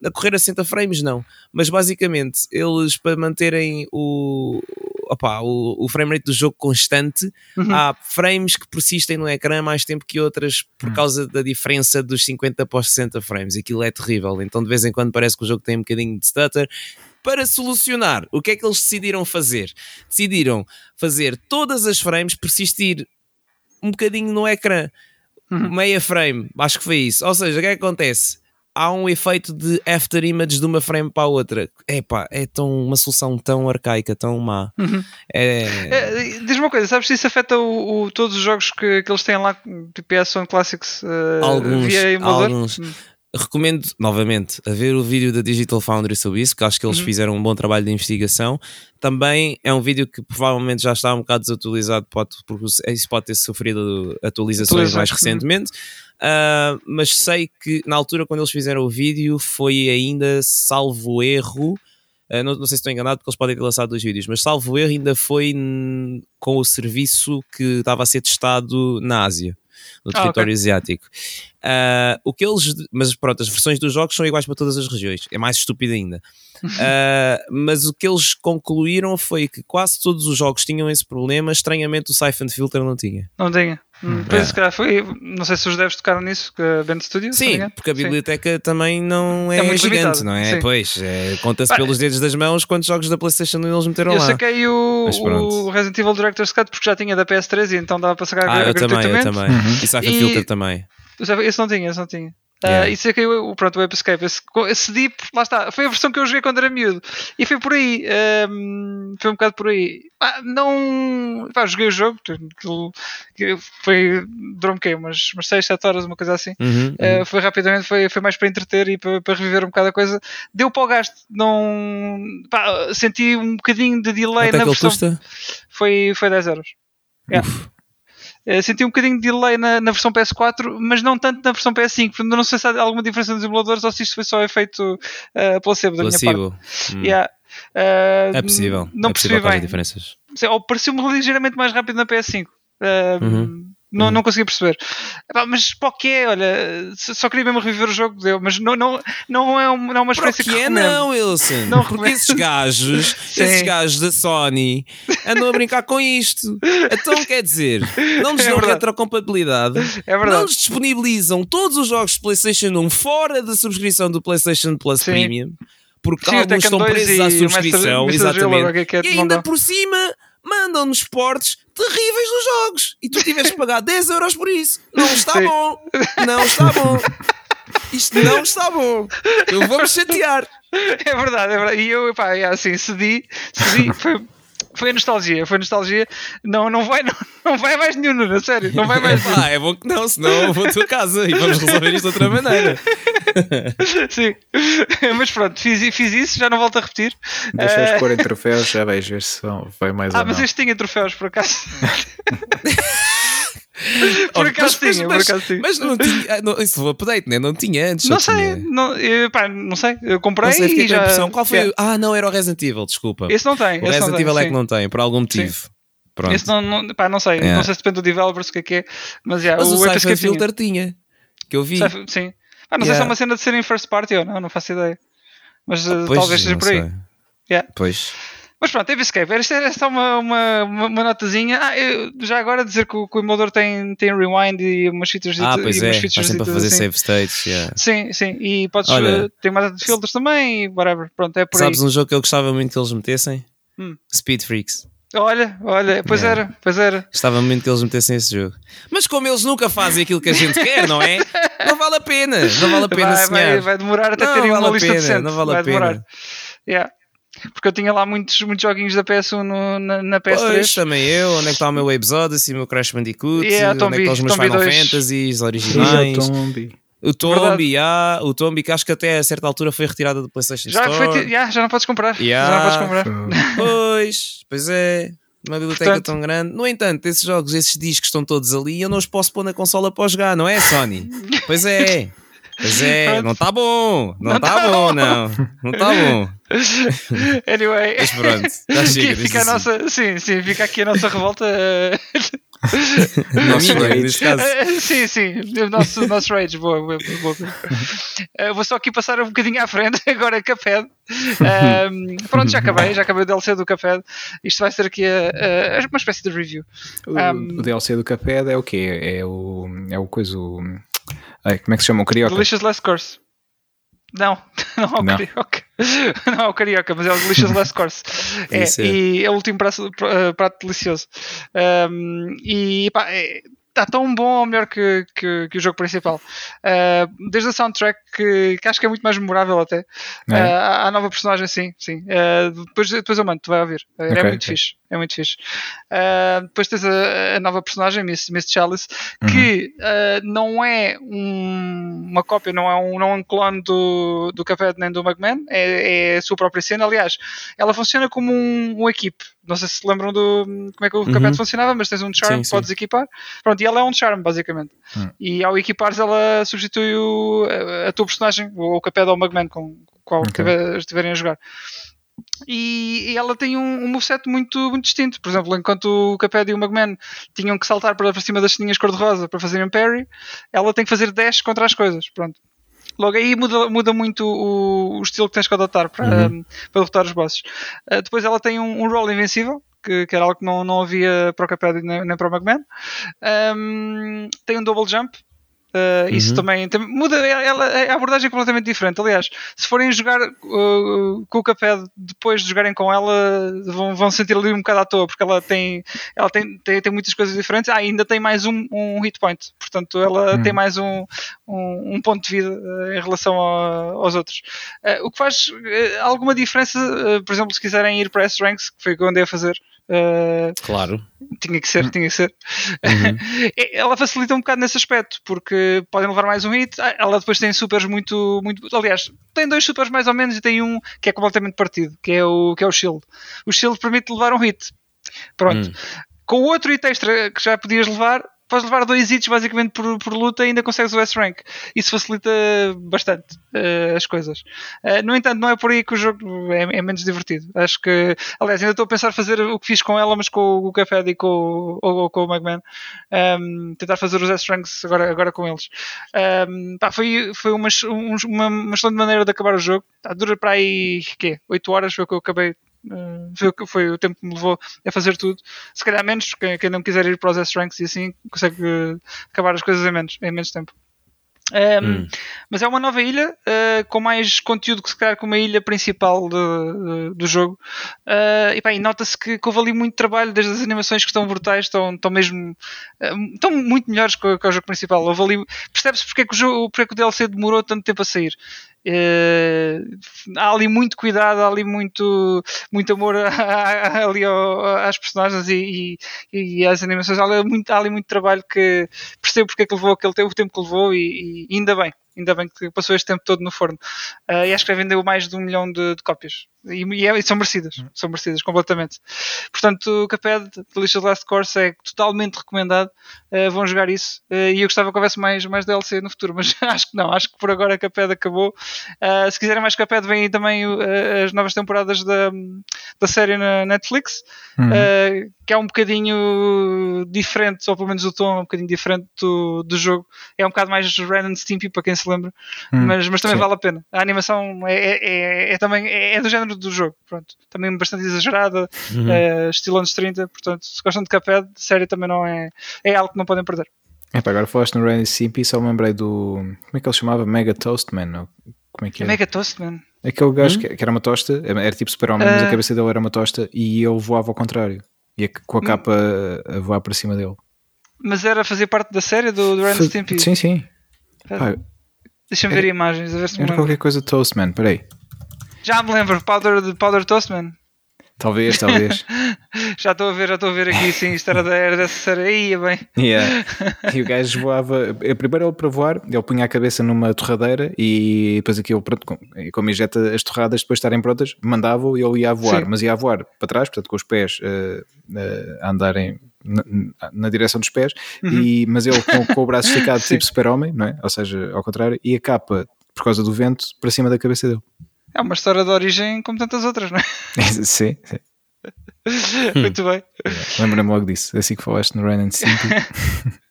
a correr a 60 frames, não. Mas basicamente, eles para manterem o, opa, o, o frame rate do jogo constante, uhum. há frames que persistem no ecrã mais tempo que outras por uhum. causa da diferença dos 50 para os 60 frames. Aquilo é terrível. Então, de vez em quando, parece que o jogo tem um bocadinho de stutter. Para solucionar, o que é que eles decidiram fazer? Decidiram fazer todas as frames persistir um bocadinho no ecrã. Uhum. Meia frame, acho que foi isso. Ou seja, o que é que acontece? há um efeito de after image de uma frame para a outra. Epá, é tão, uma solução tão arcaica, tão má. Uhum. É... É, Diz-me uma coisa, sabes se isso afeta o, o, todos os jogos que, que eles têm lá, tipo PS One Classics, uh, alguns, via emulador? Alguns. Hum. Recomendo novamente a ver o vídeo da Digital Foundry sobre isso, que acho que eles uhum. fizeram um bom trabalho de investigação. Também é um vídeo que provavelmente já está um bocado desatualizado, pode, porque isso pode ter sofrido atualizações mais recentemente. Uh, mas sei que na altura, quando eles fizeram o vídeo, foi ainda salvo erro. Uh, não, não, sei se estou enganado, porque eles podem ter lançado dois vídeos, mas salvo erro, ainda foi com o serviço que estava a ser testado na Ásia. No território ah, okay. asiático. Uh, o que eles, mas pronto, as versões dos jogos são iguais para todas as regiões, é mais estúpido ainda. Uh, mas o que eles concluíram foi que quase todos os jogos tinham esse problema, estranhamente o Siphon Filter não tinha. Não tinha. Hum, depois, é. foi, não sei se os devs tocaram nisso, que a Band Studio. Sim, porque a biblioteca Sim. também não é, é gigante, limitado. não é? Sim. Pois, é, conta-se pelos dedos das mãos quantos jogos da PlayStation eles meteram eu lá. Eu saquei o, o Resident Evil Director's Cut porque já tinha da PS3 e então dava para sacar ah, eu também, eu também. Uhum. E Siphon Filter também. Esse não tinha, esse não tinha. Yeah. Uh, isso é que eu, pronto, o Web Escape, esse, esse Deep, lá está, foi a versão que eu joguei quando era miúdo e foi por aí, um, foi um bocado por aí. Ah, não, pá, joguei o jogo, foi, durou um umas, umas 6, 7 horas, uma coisa assim. Uhum, uhum. Uh, foi rapidamente, foi, foi mais para entreter e para, para reviver um bocado a coisa. Deu para o gasto, não, pá, senti um bocadinho de delay Quanto na é versão. Custa? Foi, foi 10 euros. Yeah. Uh, senti um bocadinho de delay na, na, versão PS4, mas não tanto na versão PS5. Portanto, não sei se há alguma diferença nos emuladores ou se isto foi só efeito uh, placebo da placebo. minha parte. Hum. Yeah. Uh, é possível. Não é possível bem. diferenças. Ou pareceu-me ligeiramente mais rápido na PS5. Uh, uhum. Não, uhum. não consegui perceber. Mas para o que é? Olha, só queria mesmo reviver o jogo deu, mas não, não, não, é, uma, não é uma experiência para que, que é não, Wilson. Não porque esses gajos, esses gajos da Sony andam a brincar com isto. Então quer dizer, não nos é dão retrocompatibilidade, é verdade. não nos disponibilizam todos os jogos de PlayStation 1 fora da subscrição do PlayStation Plus Sim. Premium porque Sim, alguns estão presos à subscrição, exatamente. É e ainda por cima mandam-nos portes terríveis dos jogos e tu tiveste que pagar 10 euros por isso. Não está Sim. bom. Não está bom. Isto não está bom. Eu vou-me chatear. É verdade, é verdade. E eu, pá, é assim, cedi, cedi, foi, foi nostalgia, foi nostalgia. Não, não vai, não, não vai mais nenhum, Nuno, sério, não vai mais nenhum. Ah, é bom que não, senão eu vou à tua casa e vamos resolver isto de outra maneira. Sim, mas pronto, fiz, fiz isso, já não volto a repetir. Deixa-os uh... pôr em troféus, já vais ver se vai mais Ah, ou mas não. este tinha troféus, por acaso. por acaso mas, tinha, mas, por acaso tinha. Mas não tinha, ah, não, isso foi update, né? Não tinha antes. Não sei, não, eu, pá, não sei. Eu comprei não sei, e já. Qual foi? Ah, não, era o Resident Evil, desculpa. Esse não tem. O Resident Evil é que não tem, por algum motivo. Sim. Pronto. Esse não, não, pá, não sei, não sei se depende do developer, o que é que é, mas, yeah, mas o, o Cypher Filter tinha. que eu vi. Sim, ah, não yeah. sei se é uma cena de ser em first party ou não, não faço ideia, mas ah, pois, talvez seja por aí. Yeah. Pois. Mas pronto, teve Escape. Esta é só uma, uma, uma, notazinha. Ah, já agora dizer que o, que o emulador tem, tem rewind e umas features Ah, pois e é, está sempre a fazer assim. save states. Yeah. Sim, sim. E podes Olha, ter mais de filtros também e whatever. Pronto, é por Sabes aí. um jogo que eu gostava muito que eles metessem? Hum. Speed Freaks. Olha, olha, pois yeah. era, pois era. Gostava muito que eles metessem esse jogo. Mas como eles nunca fazem aquilo que a gente quer, não é? Não vale a pena, não vale a pena, vai, vai, vai, demorar até não terem vale uma lista pena, decente. Não vale vai a pena. Demorar. Yeah. Porque eu tinha lá muitos, muitos joguinhos da PS1 no, na, na PS3. Pois, também eu. Onde é que está o meu Waves Odyssey, o meu Crash Bandicoot? Yeah, onde é que estão os meus Tombi Final 2. Fantasies originais? Tombi. O Tombi, yeah, o Tombi que acho que até a certa altura foi retirado do PlayStation já Store. Foi, yeah, já não podes comprar. Yeah. Já não podes comprar. Pois, pois é. Uma biblioteca Portanto, tão grande. No entanto, esses jogos, esses discos estão todos ali e eu não os posso pôr na consola para jogar, não é, Sony? pois é. Pois é, não está bom. Não está tá bom, não. Não está bom. Anyway. Mas pronto, já chega. Fica a assim. nossa, sim, sim, fica aqui a nossa revolta. nosso rage. Neste caso. sim, sim, o nosso, nosso rage. Boa, boa, boa. Uh, vou só aqui passar um bocadinho à frente, agora Café. Um, pronto, já acabei, já acabei o DLC do Café. Isto vai ser aqui a, a, uma espécie de review. Um, o DLC do Café é o quê? É o, é o coisa. O, Ai, como é que se chama? O Carioca? Delicious Last Course. Não, não é o não. Carioca. Não é o Carioca, mas é o Delicious Last Course. é, e é o último prato, prato delicioso. Um, e pá, é, está tão bom ou melhor que, que, que o jogo principal. Uh, desde a soundtrack, que, que, acho que é muito mais memorável até. É. Uh, a nova personagem, sim, sim. Uh, depois, depois eu mando, tu vai ouvir. É okay, muito okay. fixe. É muito fixe. depois tens a, a, nova personagem, Miss, Miss Chalice, uhum. que não é um, uma cópia, não é um, não é um clone do, do Cuphead nem do Mugman, é, é a sua própria cena. Aliás, ela funciona como um, um equipe não sei se se lembram do como é que o uhum. Cuphead funcionava, mas tens um charm que podes equipar. Pronto, e ela é um charm, basicamente. Uhum. E ao equipares, ela substitui o, a, a, tua personagem, ou o Cuphead ou o Mugman, com o qual okay. estiverem a jogar. E, ela tem um, um moveset muito, muito distinto. Por exemplo, enquanto o Caped e o McMahon tinham que saltar para, cima das ceninhas cor-de-rosa para fazerem parry, ela tem que fazer dash contra as coisas. Pronto. Logo aí muda, muda muito o, o estilo que tens que adotar para, uhum. para derrotar os bosses. Uh, depois ela tem um, um roll invencível, que, que, era algo que não, não havia para o Caped nem, nem para o McMahon. Um, tem um double jump, Uh, isso uhum. também tem, muda, ela, a abordagem é completamente diferente. Aliás, se forem jogar uh, com o Caped depois de jogarem com ela, vão, vão sentir ali um bocado à toa, porque ela tem, ela tem, tem, tem muitas coisas diferentes. Ah, ainda tem mais um, um hit point, portanto, ela uhum. tem mais um, um, um, ponto de vida uh, em relação a, aos outros. o que faz alguma diferença, por exemplo, se quiserem ir para S-Ranks, que foi o que eu andei a fazer. Uh, claro. Tinha que ser, tinha que ser. Uhum. ela facilita um bocado nesse aspecto, porque podem levar mais um hit. Ah, ela depois tem supers muito, muito. Aliás, tem dois supers mais ou menos e tem um que é completamente partido, que é o, que é o Shield. O Shield permite levar um hit. Pronto. Uhum. Com o outro hit extra que já podias levar, podes levar dois hits basicamente por, por luta e ainda consegues o S-Rank. Isso facilita bastante uh, as coisas. Uh, no entanto, não é por aí que o jogo é, é, menos divertido. Acho que, aliás, ainda estou a pensar fazer o que fiz com ela, mas com o Café e com, ou, com o Magman. Um, tentar fazer os S-Ranks agora, agora com eles. Um, pá, foi foi uma, uma, uma excelente maneira de acabar o jogo. Tá, dura para aí, quê? 8 horas foi o que eu acabei foi, foi, o tempo que me levou a fazer tudo. Se calhar menos, quem, quem não quiser ir para os S-Ranks e assim consegue uh, acabar as coisas em menos, em menos tempo. Um, hum. Mas é uma nova ilha uh, com mais conteúdo que se calhar com uma ilha principal de, de, do jogo. Uh, e, e nota-se que, que houve ali muito trabalho, desde as animações que estão brutais, estão, estão mesmo uh, estão muito melhores que, que, o jogo principal. Percebe-se porque, é que o jogo, porque é que o DLC demorou tanto tempo a sair. Uh, há ali muito cuidado, há ali muito, muito amor ali ao, às personagens e, e, e, às animações. Há ali, muito, há ali muito trabalho que percebo porque é que levou aquele tempo, o tempo que levou e, e ainda bem ainda bem que passou este tempo todo no forno. Uh, e acho que vendeu mais de um milhão de, de cópias. E, e, é, e, são merecidas, uhum. são merecidas completamente. Portanto, o List of Last Course, é totalmente recomendado. Uh, vão jogar isso. Uh, e eu gostava que houvesse mais, mais DLC no futuro, mas acho que não. Acho que por agora Caped acabou. se quiserem mais Caped, vêm aí também as novas temporadas da, da série na Netflix, uhum. que é um bocadinho diferente, ou pelo menos o tom é um bocadinho diferente do, do jogo. É um bocado mais Ren and Stimpy, para quem se lembra, hum, mas, mas também sim. vale a pena. A animação é, é, é, é também é, é, do género do jogo, pronto. Também bastante exagerada, uhum. é, estilo anos 30, portanto, se gostam de Cuphead, série também não é, é algo que não podem perder. É, pá, agora falaste no Randy Simpy, só me lembrei do. Como é que ele chamava? Mega Toastman? Como é que é? Mega Toastman? Aquele gajo hum? que, que era uma tosta, era tipo super-homem, uh... mas a ah. cabeça dele era uma tosta e ele voava ao contrário. Ia com a hum. capa a, a voar para cima dele. Mas era fazer parte da série do, do Ren Stimpy? Sim, sim. Deixa-me ver imagens, a ver se me Era qualquer coisa Toastman, peraí. Já me lembro, Powder, de Powder Toastman. Talvez, talvez. já estou a ver, já estou a ver aqui, sim, isto era, era dessa série bem. Yeah. E o gajo voava, primeiro ele para voar, ele punha a cabeça numa torradeira e depois aquilo, pronto, como injeta as torradas, depois de estarem prontas, mandava e ele ia a voar, sim. mas ia a voar para trás, portanto com os pés uh, uh, a andarem na, na, direção dos pés, uhum. e, mas ele com, com o braço esticado tipo super-homem, não é? Ou seja, ao contrário, e a capa, por causa do vento, para cima da cabeça dele. É uma história de origem como tantas outras, não é? sim, sim. Muito bem. Lembra-me logo disso, assim que falaste no Ren and Simpy.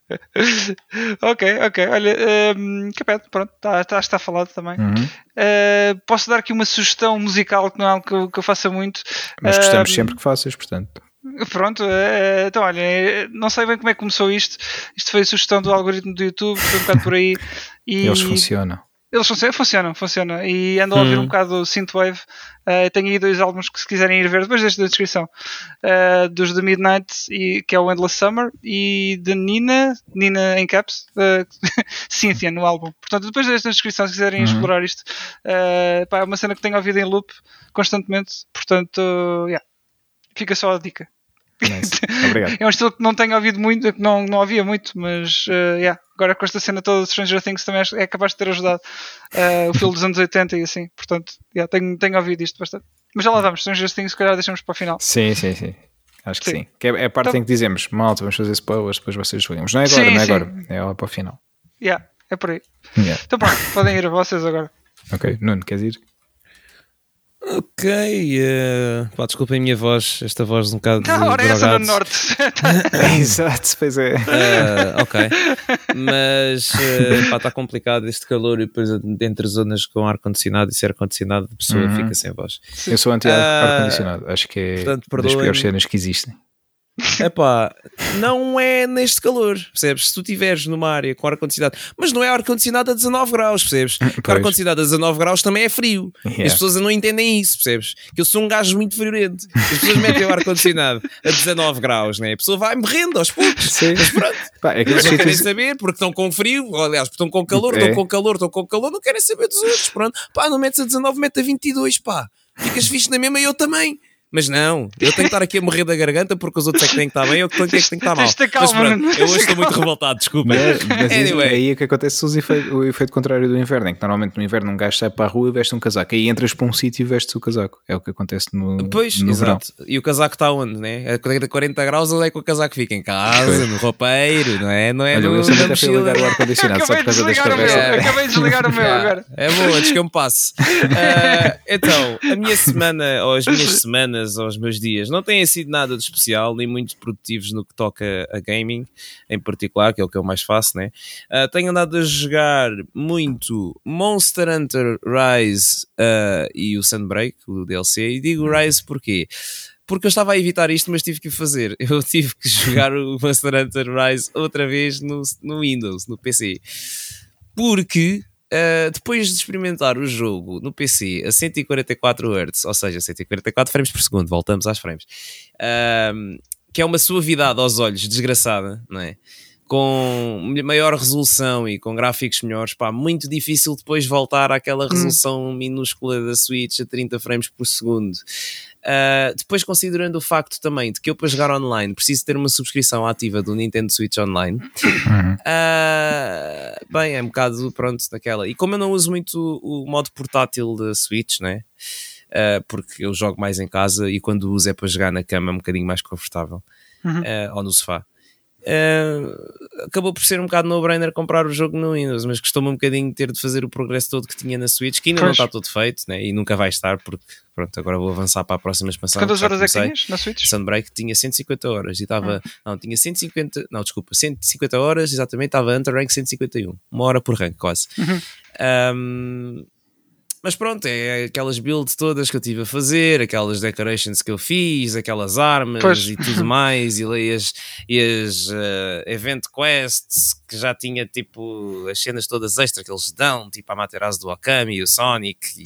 ok, ok. Olha, um, pronto, está, está, está falado também. Uhum. Uh, posso dar aqui uma sugestão musical que não é algo que eu, que eu faça muito. Mas gostamos uh, sempre que faças, portanto. Pronto, uh, então olha, não sei bem como é que começou isto. Isto foi a sugestão do algoritmo do YouTube, foi um bocado por aí. E eles funcionam. Eles funcionam, funcionam, funcionam. E ando a ouvir um hum. bocado o Synthwave. Uh, tenho aí dois álbuns que se quiserem ir ver, depois desta descrição. Uh, dos The Midnight, e, que é o Endless Summer, e de Nina, Nina em caps, uh, Cynthia no álbum. Portanto, depois desta descrição, se quiserem uhum. explorar isto, uh, pá, é uma cena que tenho ouvido em loop constantemente. Portanto, yeah, fica só a dica. Nice. É um estilo que não tenho ouvido muito, que não, não havia muito, mas uh, yeah. agora com esta cena toda de Stranger Things também é capaz de ter ajudado uh, o filme dos anos 80 e assim, portanto, yeah, tenho, tenho ouvido isto bastante. Mas já lá vamos, Stranger Things, se calhar deixamos para o final. Sim, sim, sim. Acho que sim. sim. Que é, é a parte então, em que dizemos, malta, vamos fazer spoilers, depois vocês jogamos. Não é agora, sim, não é sim. agora, é lá para o final. Yeah, é por aí. Yeah. Então pronto, podem ir a vocês agora. Ok, Nuno, queres ir? Ok, uh, pá, desculpem a minha voz, esta voz um bocado. Não, hora é essa no norte. Exato, pois é. Uh, ok, mas uh, está complicado este calor e depois entre zonas com ar-condicionado e ser ar-condicionado, a pessoa uhum. fica sem voz. Eu sou anti-ar-condicionado, uh, acho que é portanto, das piores cenas que existem. Epá, não é neste calor, percebes? Se tu estiveres numa área com ar-condicionado, mas não é ar-condicionado a 19 graus, percebes? Ar-condicionado a 19 graus também é frio. Yeah. As pessoas não entendem isso, percebes? Que eu sou um gajo muito friorento. As pessoas metem o ar-condicionado a 19 graus, né? A pessoa vai morrendo aos poucos. Sim. Mas pronto. Pá, é não querem saber porque estão com frio, aliás, porque estão com calor, é. estão com calor, estão com calor, não querem saber dos outros. Pronto, pá, não metes a 19, mete a 22, pá. Ficas fixe na mesma e eu também. Mas não, eu tenho que estar aqui a morrer da garganta porque os outros é que têm que estar bem, eu que tenho que estar mal. Calma, mas pronto, eu hoje estou muito revoltado, desculpa. Mas, mas anyway. aí é que acontece o efeito, o efeito contrário do inverno, é que normalmente no inverno um gajo sai para a rua e veste um casaco, aí entras para um sítio e vestes o casaco. É o que acontece no, pois, no exato. Verão. E o casaco está onde, né? A 40 graus, onde é que o casaco fica? Em casa, pois. no roupeiro, não é? Não é Olha, no, eu só até fui ligar o ar-condicionado só por causa das conversas. Acabei de desligar o meu agora. É bom, antes que eu me passe. Uh, então, a minha semana, ou as minhas semanas, ou os meus dias, não têm sido nada de especial, nem muito produtivos no que toca a gaming, em particular, que é o que eu mais faço, né? Uh, tenho andado a jogar muito Monster Hunter Rise uh, e o Sunbreak, o DLC, e digo Rise porquê? porque eu estava a evitar isto, mas tive que fazer. Eu tive que jogar o Monster Hunter Rise outra vez no, no Windows, no PC. Porque Uh, depois de experimentar o jogo no PC a 144 Hz, ou seja, 144 frames por segundo, voltamos às frames, uh, que é uma suavidade aos olhos desgraçada, não é? com maior resolução e com gráficos melhores, pá, muito difícil depois voltar àquela hum. resolução hum. minúscula da Switch a 30 frames por segundo. Uh, depois, considerando o facto também de que eu para jogar online preciso ter uma subscrição ativa do Nintendo Switch Online, uhum. uh, bem, é um bocado pronto naquela. E como eu não uso muito o modo portátil da Switch, né? Uh, porque eu jogo mais em casa e quando uso é para jogar na cama é um bocadinho mais confortável uhum. ou no sofá. Uh, acabou por ser um bocado no-brainer comprar o jogo no Windows, mas custou-me um bocadinho ter de fazer o progresso todo que tinha na Switch, que ainda pois. não está todo feito né? e nunca vai estar, porque pronto, agora vou avançar para a próxima expansão. Quantas horas é que tinhas na Switch? Sunbreak tinha 150 horas e estava, ah. não, tinha 150, não, desculpa, 150 horas, exatamente, estava Hunter Rank 151, uma hora por rank quase. Uhum. Um, mas pronto, é aquelas builds todas que eu tive a fazer, aquelas decorations que eu fiz, aquelas armas pois. e tudo mais, e as, e as uh, event quests que já tinha tipo as cenas todas extra que eles dão, tipo a Materazzi do Akami, o Sonic,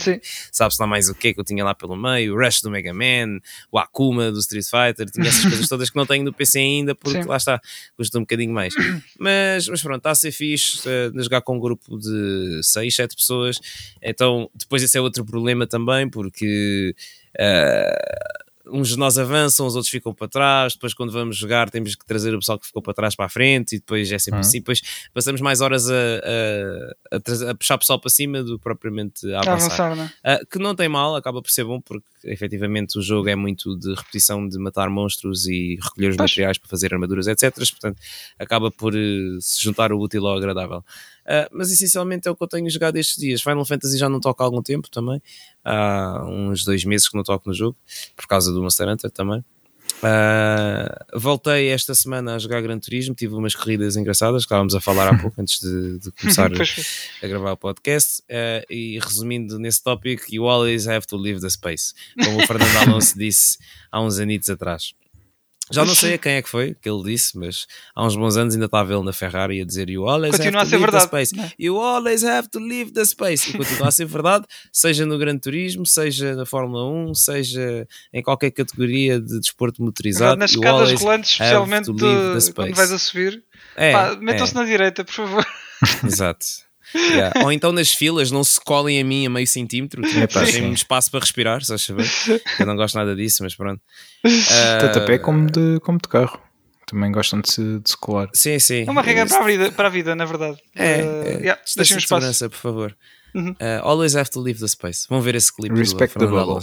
sabe-se lá mais o que que eu tinha lá pelo meio, o Rush do Mega Man, o Akuma do Street Fighter, tinha essas coisas todas que não tenho no PC ainda, porque Sim. lá está, custa um bocadinho mais. Mas, mas pronto, está a ser fixe uh, jogar com um grupo de 6, 7 pessoas, então depois esse é outro problema também, porque. Uh, uns de nós avançam, os outros ficam para trás, depois quando vamos jogar temos que trazer o pessoal que ficou para trás para a frente e depois é sempre uhum. assim, depois passamos mais horas a, a, a, a, puxar o pessoal para cima do que propriamente a avançar. avançar não? Uh, que não tem mal, acaba por ser bom porque efetivamente o jogo é muito de repetição de matar monstros e recolher os materiais para fazer armaduras, etc. Portanto, acaba por uh, se juntar o útil ao agradável. Uh, mas essencialmente é o que eu tenho jogado estes dias. Final Fantasy já não toco há algum tempo também. Há uns dois meses que não toco no jogo, por causa do Monster Hunter também. Uh, voltei esta semana a jogar Gran Turismo, tive umas corridas engraçadas, que estávamos a falar há pouco antes de, de começar a, gravar o podcast. Uh, e resumindo nesse tópico, you always have to leave the space, como o Fernando Alonso disse há uns anitos atrás. Já não sei a quem é que foi que ele disse, mas há uns bons anos ainda estava ele na Ferrari a dizer You always continua have to leave verdade. the space. É? You always have to leave the space. E continua a ser verdade, seja no Gran Turismo, seja na Fórmula 1, seja em qualquer categoria de desporto motorizado. Nas escadas rolantes, especialmente quando vais a subir, é, metam-se é. na direita, por favor. Exato. Yeah. Ou então nas filas não se colhem a mim a meio centímetro, tipo, deixem-me espaço para respirar, só saber. Eu não gosto nada disso, mas pronto. Tanto a pé como de, como de carro. Também gostam de se, de se colar. Sim, sim. É uma regra para a vida, para a vida na verdade. É, uh, é. Yeah, deixem espaço. por favor. Uhum. Uh, always have to leave the space. Vão ver esse clipe Respect do the bubble.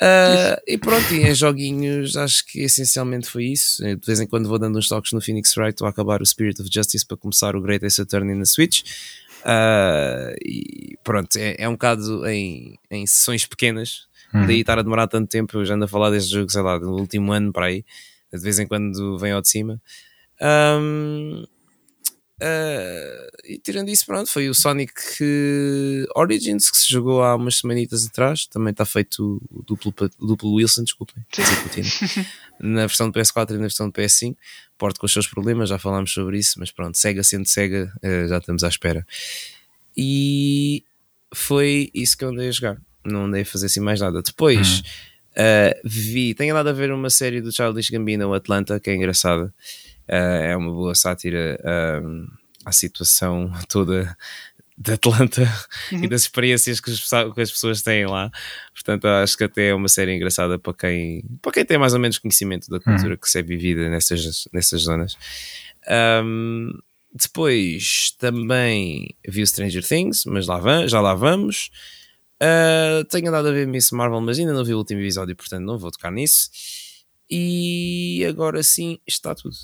Uh, e pronto, e em joguinhos acho que essencialmente foi isso. De vez em quando vou dando uns toques no Phoenix Wright, estou a acabar o Spirit of Justice para começar o Greatest Attorney na Switch. Uh, e pronto, é, é, um bocado em, em sessões pequenas, hum. daí estar a demorar tanto tempo. Eu já ando a falar deste jogo, sei lá, no último ano para aí, de vez em quando vem ao de cima. Um, Uh, e tirando isso, pronto, foi o Sonic Origins que se jogou há umas semanitas atrás. Também está feito o duplo, o duplo Wilson, desculpem, na versão do PS4 e na versão do PS5. Porto com os seus problemas, já falámos sobre isso, mas pronto, Sega sendo Sega, uh, já estamos à espera. E foi isso que eu andei a jogar. Não andei a fazer assim mais nada. Depois. Uh, vi, tenho andado a ver uma série do Childish Gambino, Atlanta, que é engraçada. Uh, é uma boa sátira um, à situação toda de Atlanta uhum. e das experiências que, que, as pessoas têm lá. Portanto, acho que até é uma série engraçada para quem, para quem tem mais ou menos conhecimento da cultura uhum. que se é vivida nessas, nessas zonas. Um, depois também vi o Stranger Things, mas lá vamos, já lá vamos. Uh, tenho andado a ver Miss Marvel, mas ainda não vi o último episódio, portanto não vou tocar nisso. E agora sim está tudo.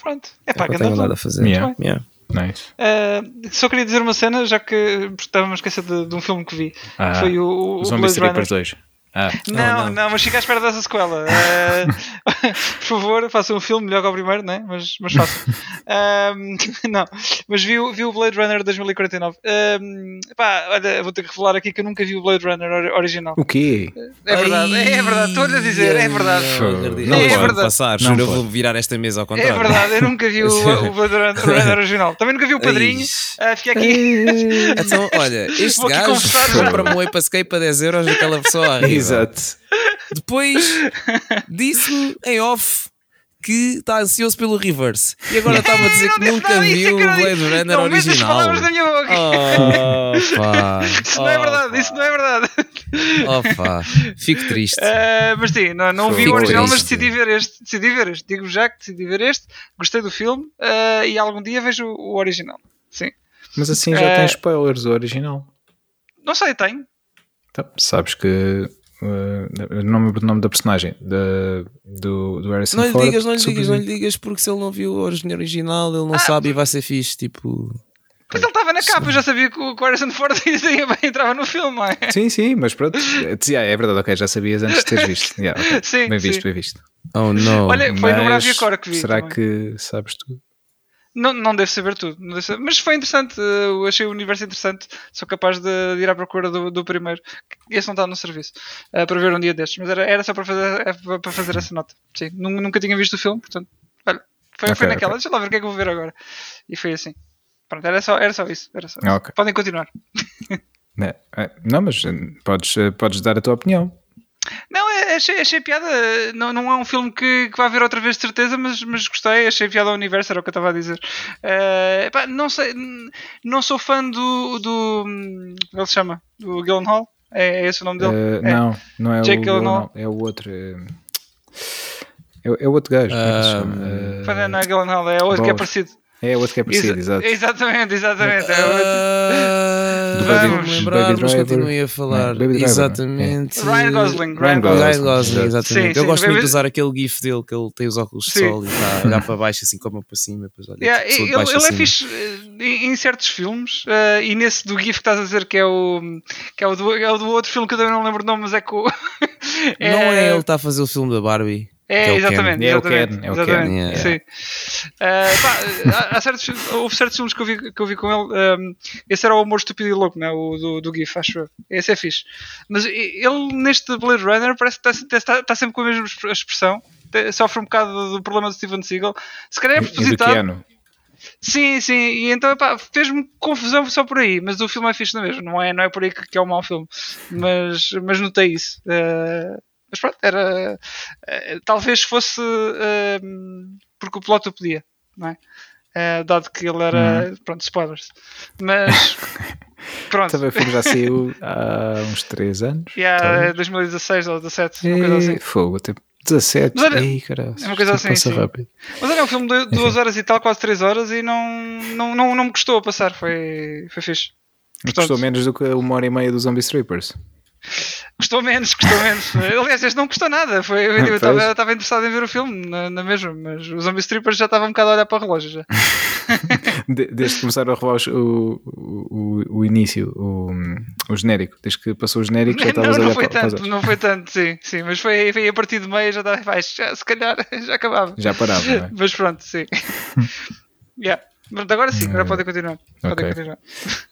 Pronto, é para é, nada a fazer. Yeah. Yeah. Nice. Uh, só queria dizer uma cena, já que estava a esquecer de, de, um filme que vi. Ah, foi o, o Zombie Strippers 2. Ah. Não, não, não, mas fica à espera dessa sequela. Uh, por favor, faça um filme melhor que o primeiro, né? mas, mas faça. Um, não, mas vi, vi o Blade Runner 2049. Um, pá, olha, vou ter que revelar aqui que eu nunca vi o Blade Runner original. O quê? É verdade, Ai, é verdade, estou a dizer, é verdade. Não, é verdade. passar, juro, eu vou virar esta mesa ao contrário. É verdade, eu nunca vi o, o Blade Runner original. Também nunca vi o Padrinho. Uh, fiquei aqui. então, olha, este vou gajo compra-me o Ape Escape a 10 euros naquela pessoa. Exato. Depois disse-me em off que está ansioso pelo reverse. E agora estava a dizer que nunca viu o Blade Runner não, original. da minha boca. Oh, pá. Isso não é verdade, isso não é verdade. Oh, pá. Fico triste. Uh, mas sim, não, não vi o original, triste. mas decidi ver este. Decidi ver este. Digo já que decidi ver este. Gostei do filme uh, e algum dia vejo o original. Sim. Mas assim já uh, tem spoilers do original. Não sei, tenho. Então, sabes que Uh, não me lembro do nome da personagem de, do, do Harrison não lhe Ford. Digas, não lhe digas, não lhe digas, porque se ele não viu o original, ele não ah, sabe e vai ser fixe. Tipo, mas ele estava na capa, eu já sabia que o Harrison Ford entrava no filme, não é? Sim, sim, mas pronto, é verdade, ok, já sabias antes de teres visto. Yeah, okay. sim, bem visto, sim. bem visto. Oh não. Olha, foi mas, no Bravia que vi. Será também. que sabes tudo? Não, não deve saber tudo, deve saber. mas foi interessante. Eu achei o universo interessante. Sou capaz de, de ir à procura do, do, primeiro. Esse não está no serviço uh, para ver um dia destes, mas era, era só para fazer, é, para fazer essa nota. Sim, nunca tinha visto o filme, portanto, olha, foi, okay, foi naquela. Okay. Deixa lá ver o que é que eu vou ver agora. E foi assim. Pronto, era só, era só isso. Era só isso. Okay. Podem continuar. não, é, não, mas podes, podes dar a tua opinião. Não, é, achei, achei piada. Não, não é um filme que, que vai ver outra vez de certeza, mas, mas gostei. Achei piada ao universo, era o que eu estava a dizer. Uh, epá, não sei, não sou fã do. do como é ele se chama? Do Gyllenhaal? É, é esse o nome dele? Uh, é. Não, não é Jake o Gyllenhaal, é o outro. É, é, é o outro gajo. Uh, não é Gyllenhaal, é o outro que é parecido. É outro que é parecido, Exa exato. Exatamente, exatamente. É outro. Uh, Vamos lembrar, mas continuem a falar. Não, exatamente. Ryan Gosling. Ryan Gosling, Ryan Gosling exatamente. Sim, eu sim, gosto muito de usar aquele gif dele que ele tem os óculos de sol e está a olhar para baixo assim como para cima. Depois olha, yeah, ele, ele é fixe eh, em certos filmes uh, e nesse do gif que estás a dizer que é o, que é o, do, é o do outro filme que eu também não lembro o nome, mas é que o. é, não é ele que está a fazer o filme da Barbie? É, é exatamente. É o Ken. É o Ken. Yeah. Sim. Uh, pá, há, certos, houve certos filmes que eu vi, que eu vi com ele. Um, esse era o Amor Estúpido e Louco, né? o do, do GIF, acho eu. Esse é fixe. Mas ele, neste Blade Runner, parece que está, está, está sempre com a mesma expressão. Sofre um bocado do problema do Steven Seagal. Se calhar é propositado. Sim, sim, e então fez-me confusão só por aí, mas o filme é fixe na mesma, não é, não é por aí que, que é um mau filme, mas, mas notei isso. Uh, mas pronto, era. Uh, talvez fosse uh, porque o piloto podia, não é? Uh, dado que ele era. Uhum. Pronto, spoilers. Mas. Pronto. Também filme já saiu há uns 3 anos. Yeah, 2016 ou 2017, uma coisa assim. Fogo, até 17, mas olha, Ei, caralho, é uma coisa assim, passa sim. rápido. Mas olha, é um filme de 2 horas e tal, quase 3 horas, e não, não, não, não me custou a passar, foi, foi fixe. Portanto, custou menos do que uma hora e meia do Zombie Strippers. Custou menos, custou menos. Aliás, este não custou nada. Foi, eu estava interessado em ver o filme, na, na mesma, mas os Zombie Strippers já estavam um bocado a olhar para o relógio já. desde que começaram a revelar o, o, o, início, o, o genérico, desde que passou o genérico já estavas a olhar para, tanto, Não foi tanto, sim, sim, mas foi, foi a partir de meio já estava, se calhar já acabava. Já parava, é? Mas pronto, sim. yeah. Pronto, agora sim, agora podem continuar. Okay. continuar.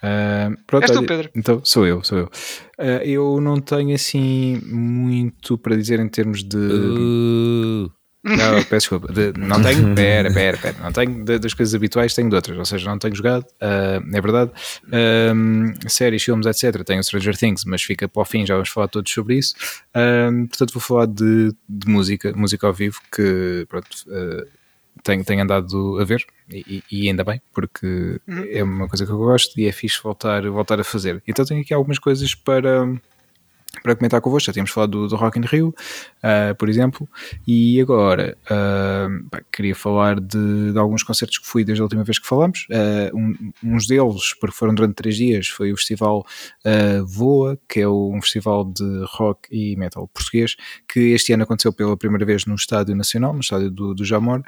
Uh, pronto, És tu, Pedro. Então, sou eu, sou eu. Uh, eu não tenho assim muito para dizer em termos de. Uh. Não, peço desculpa. De, não tenho, pera, pera, pera. Não tenho de, das coisas habituais, tenho de outras. Ou seja, não tenho jogado, uh, é verdade. Uh, séries, filmes, etc. Tenho Stranger Things, mas fica para o fim, já vamos falar todos sobre isso. Uh, portanto, vou falar de, de, música, música ao vivo, que pronto, tenho, tenho andado a ver e, e ainda bem, porque uhum. é uma coisa que eu gosto e é fixe voltar, voltar a fazer. Então tenho aqui algumas coisas para para comentar convosco. Já tínhamos falado do, do Rock in Rio, uh, por exemplo, e agora uh, pá, queria falar de, de, alguns concertos que fui desde a última vez que falamos. Uh, um, uns deles, porque foram durante três dias, foi o festival Voa, que é um festival de rock e metal português, que este ano aconteceu pela primeira vez no Estádio Nacional, no estádio do, do Jamor.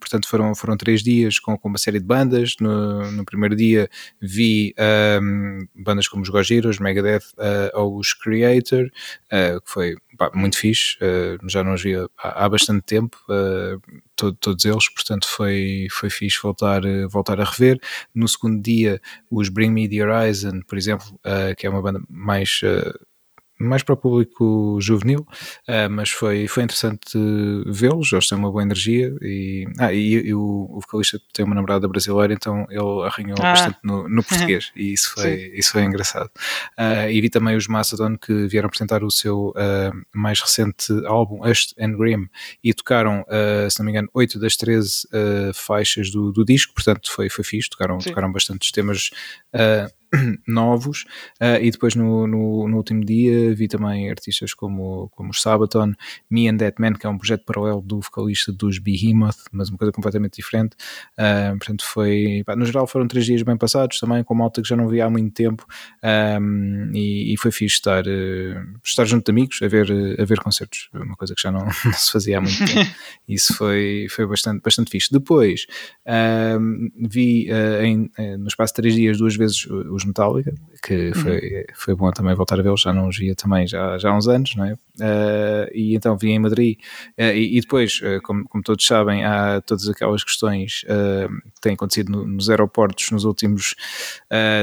Portanto, foram, foram três dias com, com uma série de bandas. No, no primeiro dia vi um, bandas como os Gojiros, Megadeth, aos Creator, uh, que foi pá, muito fixe, uh, já não os via há, há bastante tempo, uh, todo, todos eles, portanto foi, foi fixe voltar, voltar a rever. No segundo dia, os Bring Me The Horizon, por exemplo, que é uma banda mais mais para o público juvenil, uh, mas foi, foi interessante vê-los, eles têm uma boa energia e, ah, e, e o, o, vocalista tem uma namorada brasileira, então ele arranhou ah. bastante no, no português e isso foi, isso foi engraçado. Uh, e vi também os Macedon que vieram apresentar o seu uh, mais recente álbum, Ust and Grim, e tocaram, se não me engano, 8 das 13 faixas do, do disco, portanto foi, foi fixe, tocaram, tocaram bastantes temas novos uh, e depois no, no, no, último dia vi também artistas como, como os Sabaton, Me and That Man, que é um projeto paralelo do vocalista dos Behemoth, mas uma coisa completamente diferente. Uh, portanto, foi pá, no geral foram três dias bem passados também, com malta que já não via há muito tempo um, e, e, foi fixe estar, uh, estar junto de amigos a ver, a ver concertos, uma coisa que já não, não se fazia há muito tempo. Isso foi, foi bastante, bastante fixe. Depois vi em, no espaço de três dias duas vezes os Metallica, que uhum. foi, foi bom também voltar a vê-los, já não os via também já, já há uns anos, não é? Uh, e então vim em Madrid uh, e, e, depois, uh, como, como, todos sabem, há todas aquelas questões que têm acontecido no, nos aeroportos nos últimos,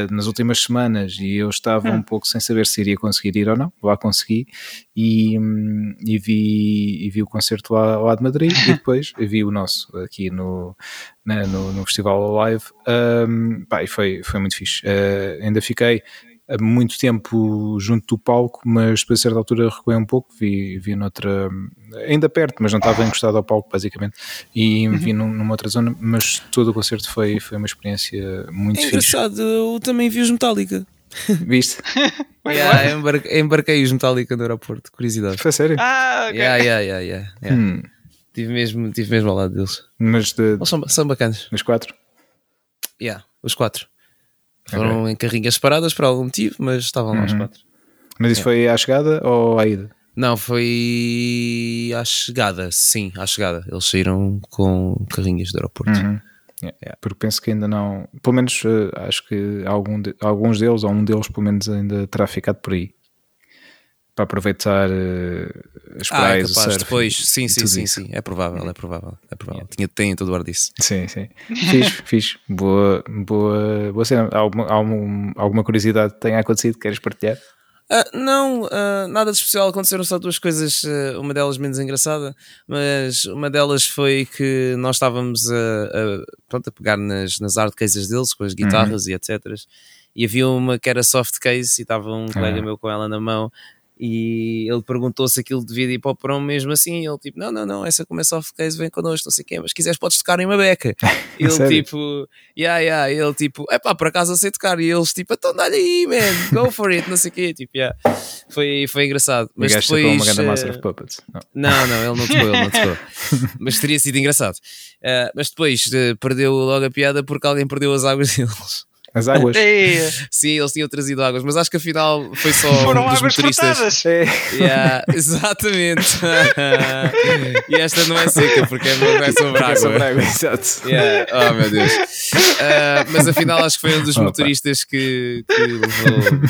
nas últimas semanas e eu estava uhum. um pouco sem saber se iria conseguir ir ou não, lá consegui e, um, e, vi, e vi o concerto lá, lá de Madrid e depois vi o nosso aqui no, no, no, Festival Live um, pá, e foi, foi muito fixe. ainda fiquei muito tempo junto do palco, mas depois a certa altura recuei um pouco, vi, vi noutra, ainda perto, mas não estava encostado ao palco basicamente, e uhum. vi numa outra zona, mas todo o concerto foi, foi uma experiência muito é engraçado, eu também vi os Metallica. Viste? yeah, embarquei, embarquei os Metallica no aeroporto, curiosidade. Foi sério? Ah, ok. Yeah, yeah, yeah, yeah, yeah. Hum. Tive, mesmo, tive mesmo ao lado deles. Mas de, são, são bacanas. Os quatro? Yeah, os quatro. Foram okay. em carrinhas separadas por algum motivo, mas estavam uhum. lá os uhum. quatro. Mas isso é. foi à chegada ou à ida? Não, foi à chegada, sim, à chegada. Eles saíram com carrinhas do aeroporto. Uhum. Yeah. Yeah. Porque penso que ainda não, pelo menos uh, acho que algum de, alguns deles, ou um deles pelo menos ainda terá ficado por aí para aproveitar uh, as praias, ah, é capaz, depois, sim, sim, sim, sim, é provável, é provável, é provável. Tinha, tem todo o ar disso. Sim, sim. fiz, fiz. Boa, boa, boa cena. Alguma, alguma, alguma curiosidade tenha acontecido? Queres partilhar? Uh, não, uh, nada de especial. Aconteceram só duas coisas, uh, uma delas menos engraçada, mas uma delas foi que nós estávamos a, a, pronto, a pegar nas, nas hard cases deles, com as guitarras uhum. e etc. E havia uma que era soft case e estava um colega meu com ela na mão e ele perguntou se aquilo devia ir para o Perão mesmo assim. ele tipo, não, não, não, essa como é soft case vem connosco, não sei o quê, mas se quiseres podes tocar em uma beca. ele Sério? tipo, yeah, yeah, ele tipo, é pá, por acaso eu sei tocar. E eles tipo, então dá-lhe aí, man, go for it, não sei o quê. Tipo, yeah. foi, foi engraçado. Mas depois. Com uma grande Master of Puppets. Não. não, não, ele não tocou, ele não tocou. mas teria sido engraçado. Uh, mas depois uh, perdeu logo a piada porque alguém perdeu as águas deles. As águas? Sim, eles tinham trazido águas, mas acho que afinal foi só Foram um dos águas motoristas. É. Yeah, exatamente. e esta não é seca porque é, é sobre água. É sobre água, exato. Yeah. Oh meu Deus. Uh, mas afinal acho que foi um dos motoristas que, que levou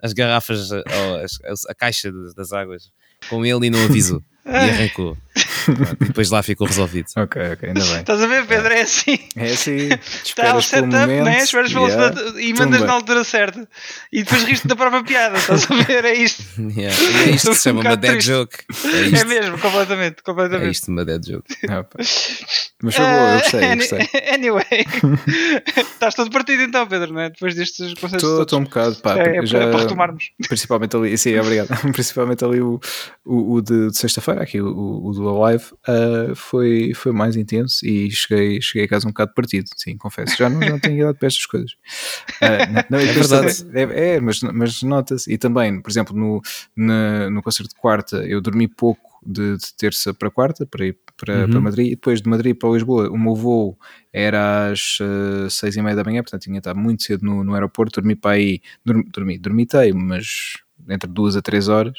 as garrafas, a caixa das águas com ele e não avisou. E arrancou. e depois lá ficou resolvido. Ok, ok, ainda bem. Estás a ver, Pedro? É assim. É assim. Está o setup, momento, né? Esperas yeah, e mandas na altura certa. E depois riste da própria piada. Estás a ver? É isto. Yeah. É isto que se chama um uma dead triste. joke. É, é, mesmo, completamente. completamente. É isto uma dead joke. Mas foi boa, eu gostei, eu gostei. Anyway, estás todo partido então, Pedro, não é? Depois destes conceitos. Estou um bocado, pá. É, é, já, para retomarmos. Principalmente ali, sim, obrigado. principalmente ali o, o, o de, de sexta-feira, aqui o, o do Alive, uh, foi, foi mais intenso e cheguei, cheguei a casa um bocado partido, sim, confesso. Já não, não tenho idade para estas coisas. Uh, não, não, é verdade. É, é, mas, mas nota-se. E também, por exemplo, no, no, no concerto de quarta, eu dormi pouco de, de terça para quarta para ir para, uhum. para Madrid e depois de Madrid para Lisboa o meu voo era às uh, seis e meia da manhã, portanto tinha estado muito cedo no, no aeroporto, dormi para aí, dormi, dormi dormitei, mas entre duas a três horas.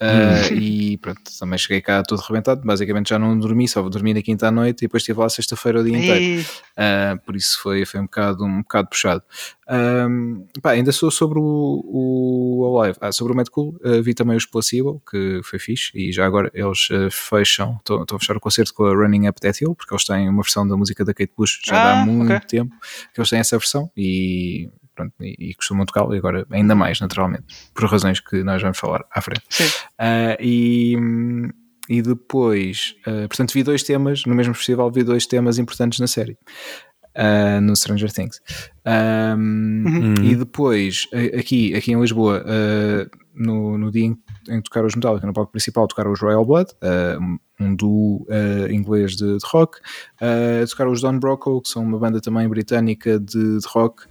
Uh, e pronto, também cheguei cá todo arrebentado, basicamente já não dormi, só dormi na quinta à noite e depois estive lá sexta-feira o dia inteiro, uh, por isso foi, foi um, bocado, um bocado puxado. Um, pá, ainda sou sobre o, o Alive, ah, sobre o Mad Cool, uh, vi também os Placebo, que foi fixe, e já agora eles fecham, estão a fechar o concerto com a Running Up That Hill, porque eles têm uma versão da música da Kate Bush já ah, há muito okay. tempo que eles têm essa versão e pronto, e, e costumam tocá-lo, e agora ainda mais, naturalmente, por razões que nós vamos falar à frente. Uh, e, e depois, uh, portanto, vi dois temas, no mesmo festival, vi dois temas importantes na série. Uh, no Stranger Things. Um, uhum. E depois, aqui, aqui em Lisboa, no, no dia em, em tocar os Metallica, no palco principal, tocaram os Royal Blood, um duo uh, inglês de, de rock, uh, tocaram os Don Brocco, que são uma banda também britânica de, de rock,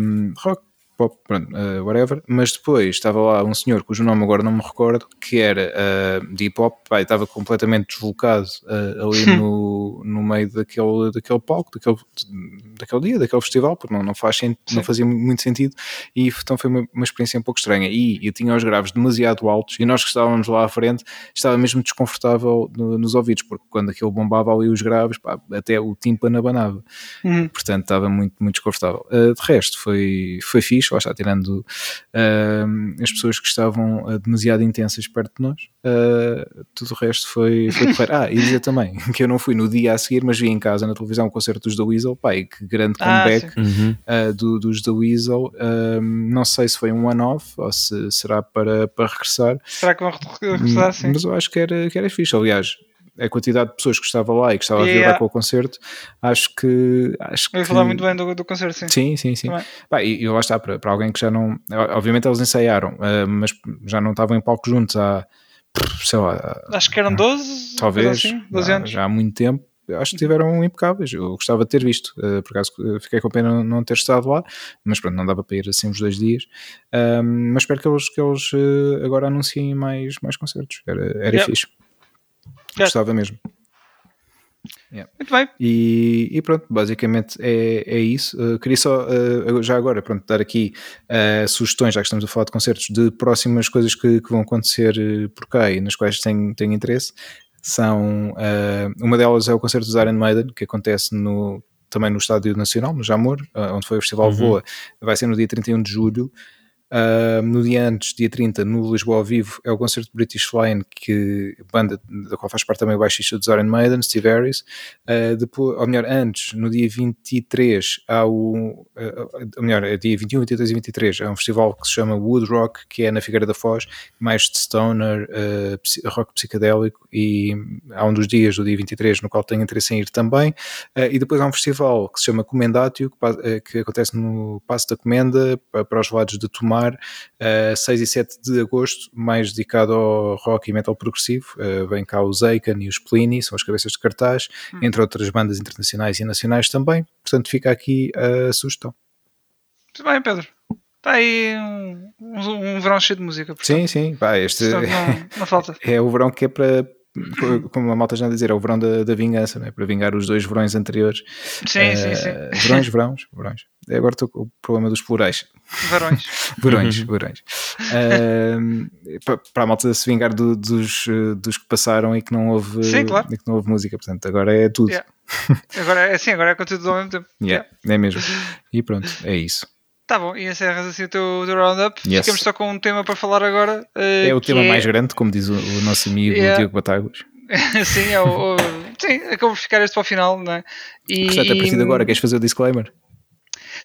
um, rock pop, pronto, uh, whatever, mas depois estava lá um senhor cujo nome agora não me recordo, que era uh, de hip hop, pá, estava completamente deslocado uh, ali no, no meio daquele, daquele palco, daquele, daquele dia, daquele festival, porque não, não, faz, não fazia muito sentido, e então foi uma, uma, experiência um pouco estranha. E eu tinha os graves demasiado altos, e nós que estávamos lá à frente, estava mesmo desconfortável no, nos ouvidos, porque quando aquilo bombava ali os graves, pá, até o tímpano abanava. Uhum. Portanto, estava muito, muito desconfortável. de resto, foi, foi fixe fixe, lá está, tirando uh, as pessoas que estavam uh, demasiado intensas perto de nós, uh, tudo o resto foi, foi correr. Ah, e dizer também que eu não fui no dia a seguir, mas vi em casa na televisão o concerto dos The Weasel, pai, que grande ah, comeback ah, uhum. do, dos The Weasel. não sei se foi um one-off ou se será para, para regressar. Será que vão regressar? Sim. Mas eu acho que era, que era fixe. Aliás, a quantidade de pessoas que estava lá e que estava yeah. a vibrar com o concerto, acho que. Acho eu ia falar muito bem do, do concerto, sim. Sim, sim, sim. Bah, e, e lá está, para, para alguém que já não. Obviamente eles ensaiaram, uh, mas já não estavam em palco juntos há. sei lá. Acho que eram 12, talvez. Assim, 12 anos. Já há muito tempo acho que tiveram impecáveis. Eu gostava de ter visto, uh, por acaso fiquei com pena não ter estado lá, mas pronto, não dava para ir assim os dois dias. Um, mas espero que eles, que eles uh, agora anunciem mais, mais concertos. Era, era yeah. fixe. Gostava mesmo. Yeah. Muito bem. E, e, pronto, basicamente é, é isso. Uh, queria só, uh, já agora, pronto, dar aqui uh, sugestões, já que estamos a falar de concertos, de próximas coisas que, que vão acontecer por cá e nas quais tenho, tenho interesse. São, uma delas é o concerto dos Iron Maiden, que acontece no, também no Estádio Nacional, no Jamor, onde foi o Festival uhum. Voa. Vai ser no dia 31 de julho. Uh, no dia antes, dia 30, no Lisboa ao vivo, é o concerto British Flying, que banda da qual faz parte também o baixista dos Iron Maiden, Steve Harris. Uh, depois, ou melhor, antes, no dia 23, há o. Uh, ou melhor, é dia 21, 22 e 23, é um festival que se chama Wood Rock, que é na Figueira da Foz, mais de stoner, rock psicadélico, e há um dos dias, o dia 23, no qual tenho interesse em ir também. e depois há um festival que se chama Comendatio, que, que acontece no Passo da Comenda, para, para os lados de Tomar uh, eh, 6 e 7 de agosto, mais dedicado ao rock e metal progressivo. Uh, vem cá os Aiken e os Pliny, são as cabeças de cartaz, hum. entre outras bandas internacionais e nacionais também. Portanto, fica aqui a sugestão. Muito bem, Pedro. Está aí um, um, um, verão cheio de música. Portanto. Sim, sim. Pá, este não, não, falta. é o verão que é para como a malta já a dizer, é o verão da, da vingança, né? para vingar os dois verões anteriores. Sim, uh, sim, sim. Verões, verões, verões. Agora estou com o problema dos plurais. Verões. verões, uhum. verões. Uh, para, para a malta se vingar do, dos, dos que passaram e que não houve, sim, claro. e que não houve música, portanto, agora é tudo. Yeah. Agora é assim, agora é conteúdo ao mesmo tempo. Yeah, yeah. É mesmo. E pronto, é isso. Tá bom, e encerras assim o teu, teu roundup. Yes. Ficamos só com um tema para falar agora. Uh, é o tema é... mais grande, como diz o, o nosso amigo yeah. Diogo Batagos. sim, é o, o, sim, acabou de ficar este para o final, não é? E... Portanto, a partir de agora, queres fazer o disclaimer?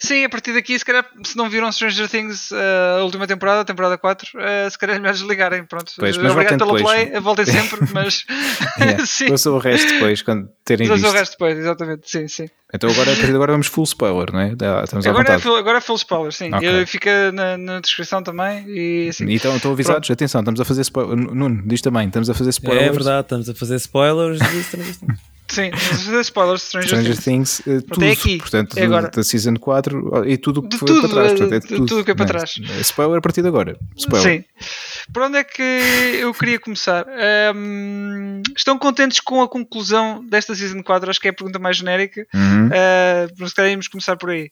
Sim, a partir daqui, se calhar, se não viram Stranger Things uh, a última temporada, a temporada 4, uh, eh, se calhar é melhor desligarem. Pronto, pois, mas obrigado pelo depois. play, voltem sempre, mas. yeah. sim. O resto depois, quando terem visto. O resto depois, exatamente, sim, sim. Então agora, a partir de agora vamos full spoiler, não é? Estamos agora, é full, agora é full spoiler, sim. Okay. Fica na, na, descrição também. E, assim. então estão avisados, Pronto. atenção, estamos a fazer spoiler. Nuno, diz também, estamos a fazer spoilers. É verdade, estamos a fazer spoilers. Sim, fazer spoilers de Stranger, Stranger Things. Things uh, tudo, aqui, portanto, é agora. da Season 4 e tudo o que foi tudo, para trás. Portanto, é tudo, tudo que é para trás. Spoiler a partir de agora. Spoiler. Sim. Por onde é que eu queria começar? Um, estão contentes com a conclusão desta Season 4? Acho que é a pergunta mais genérica. Uhum. Uh, se calhar começar por aí.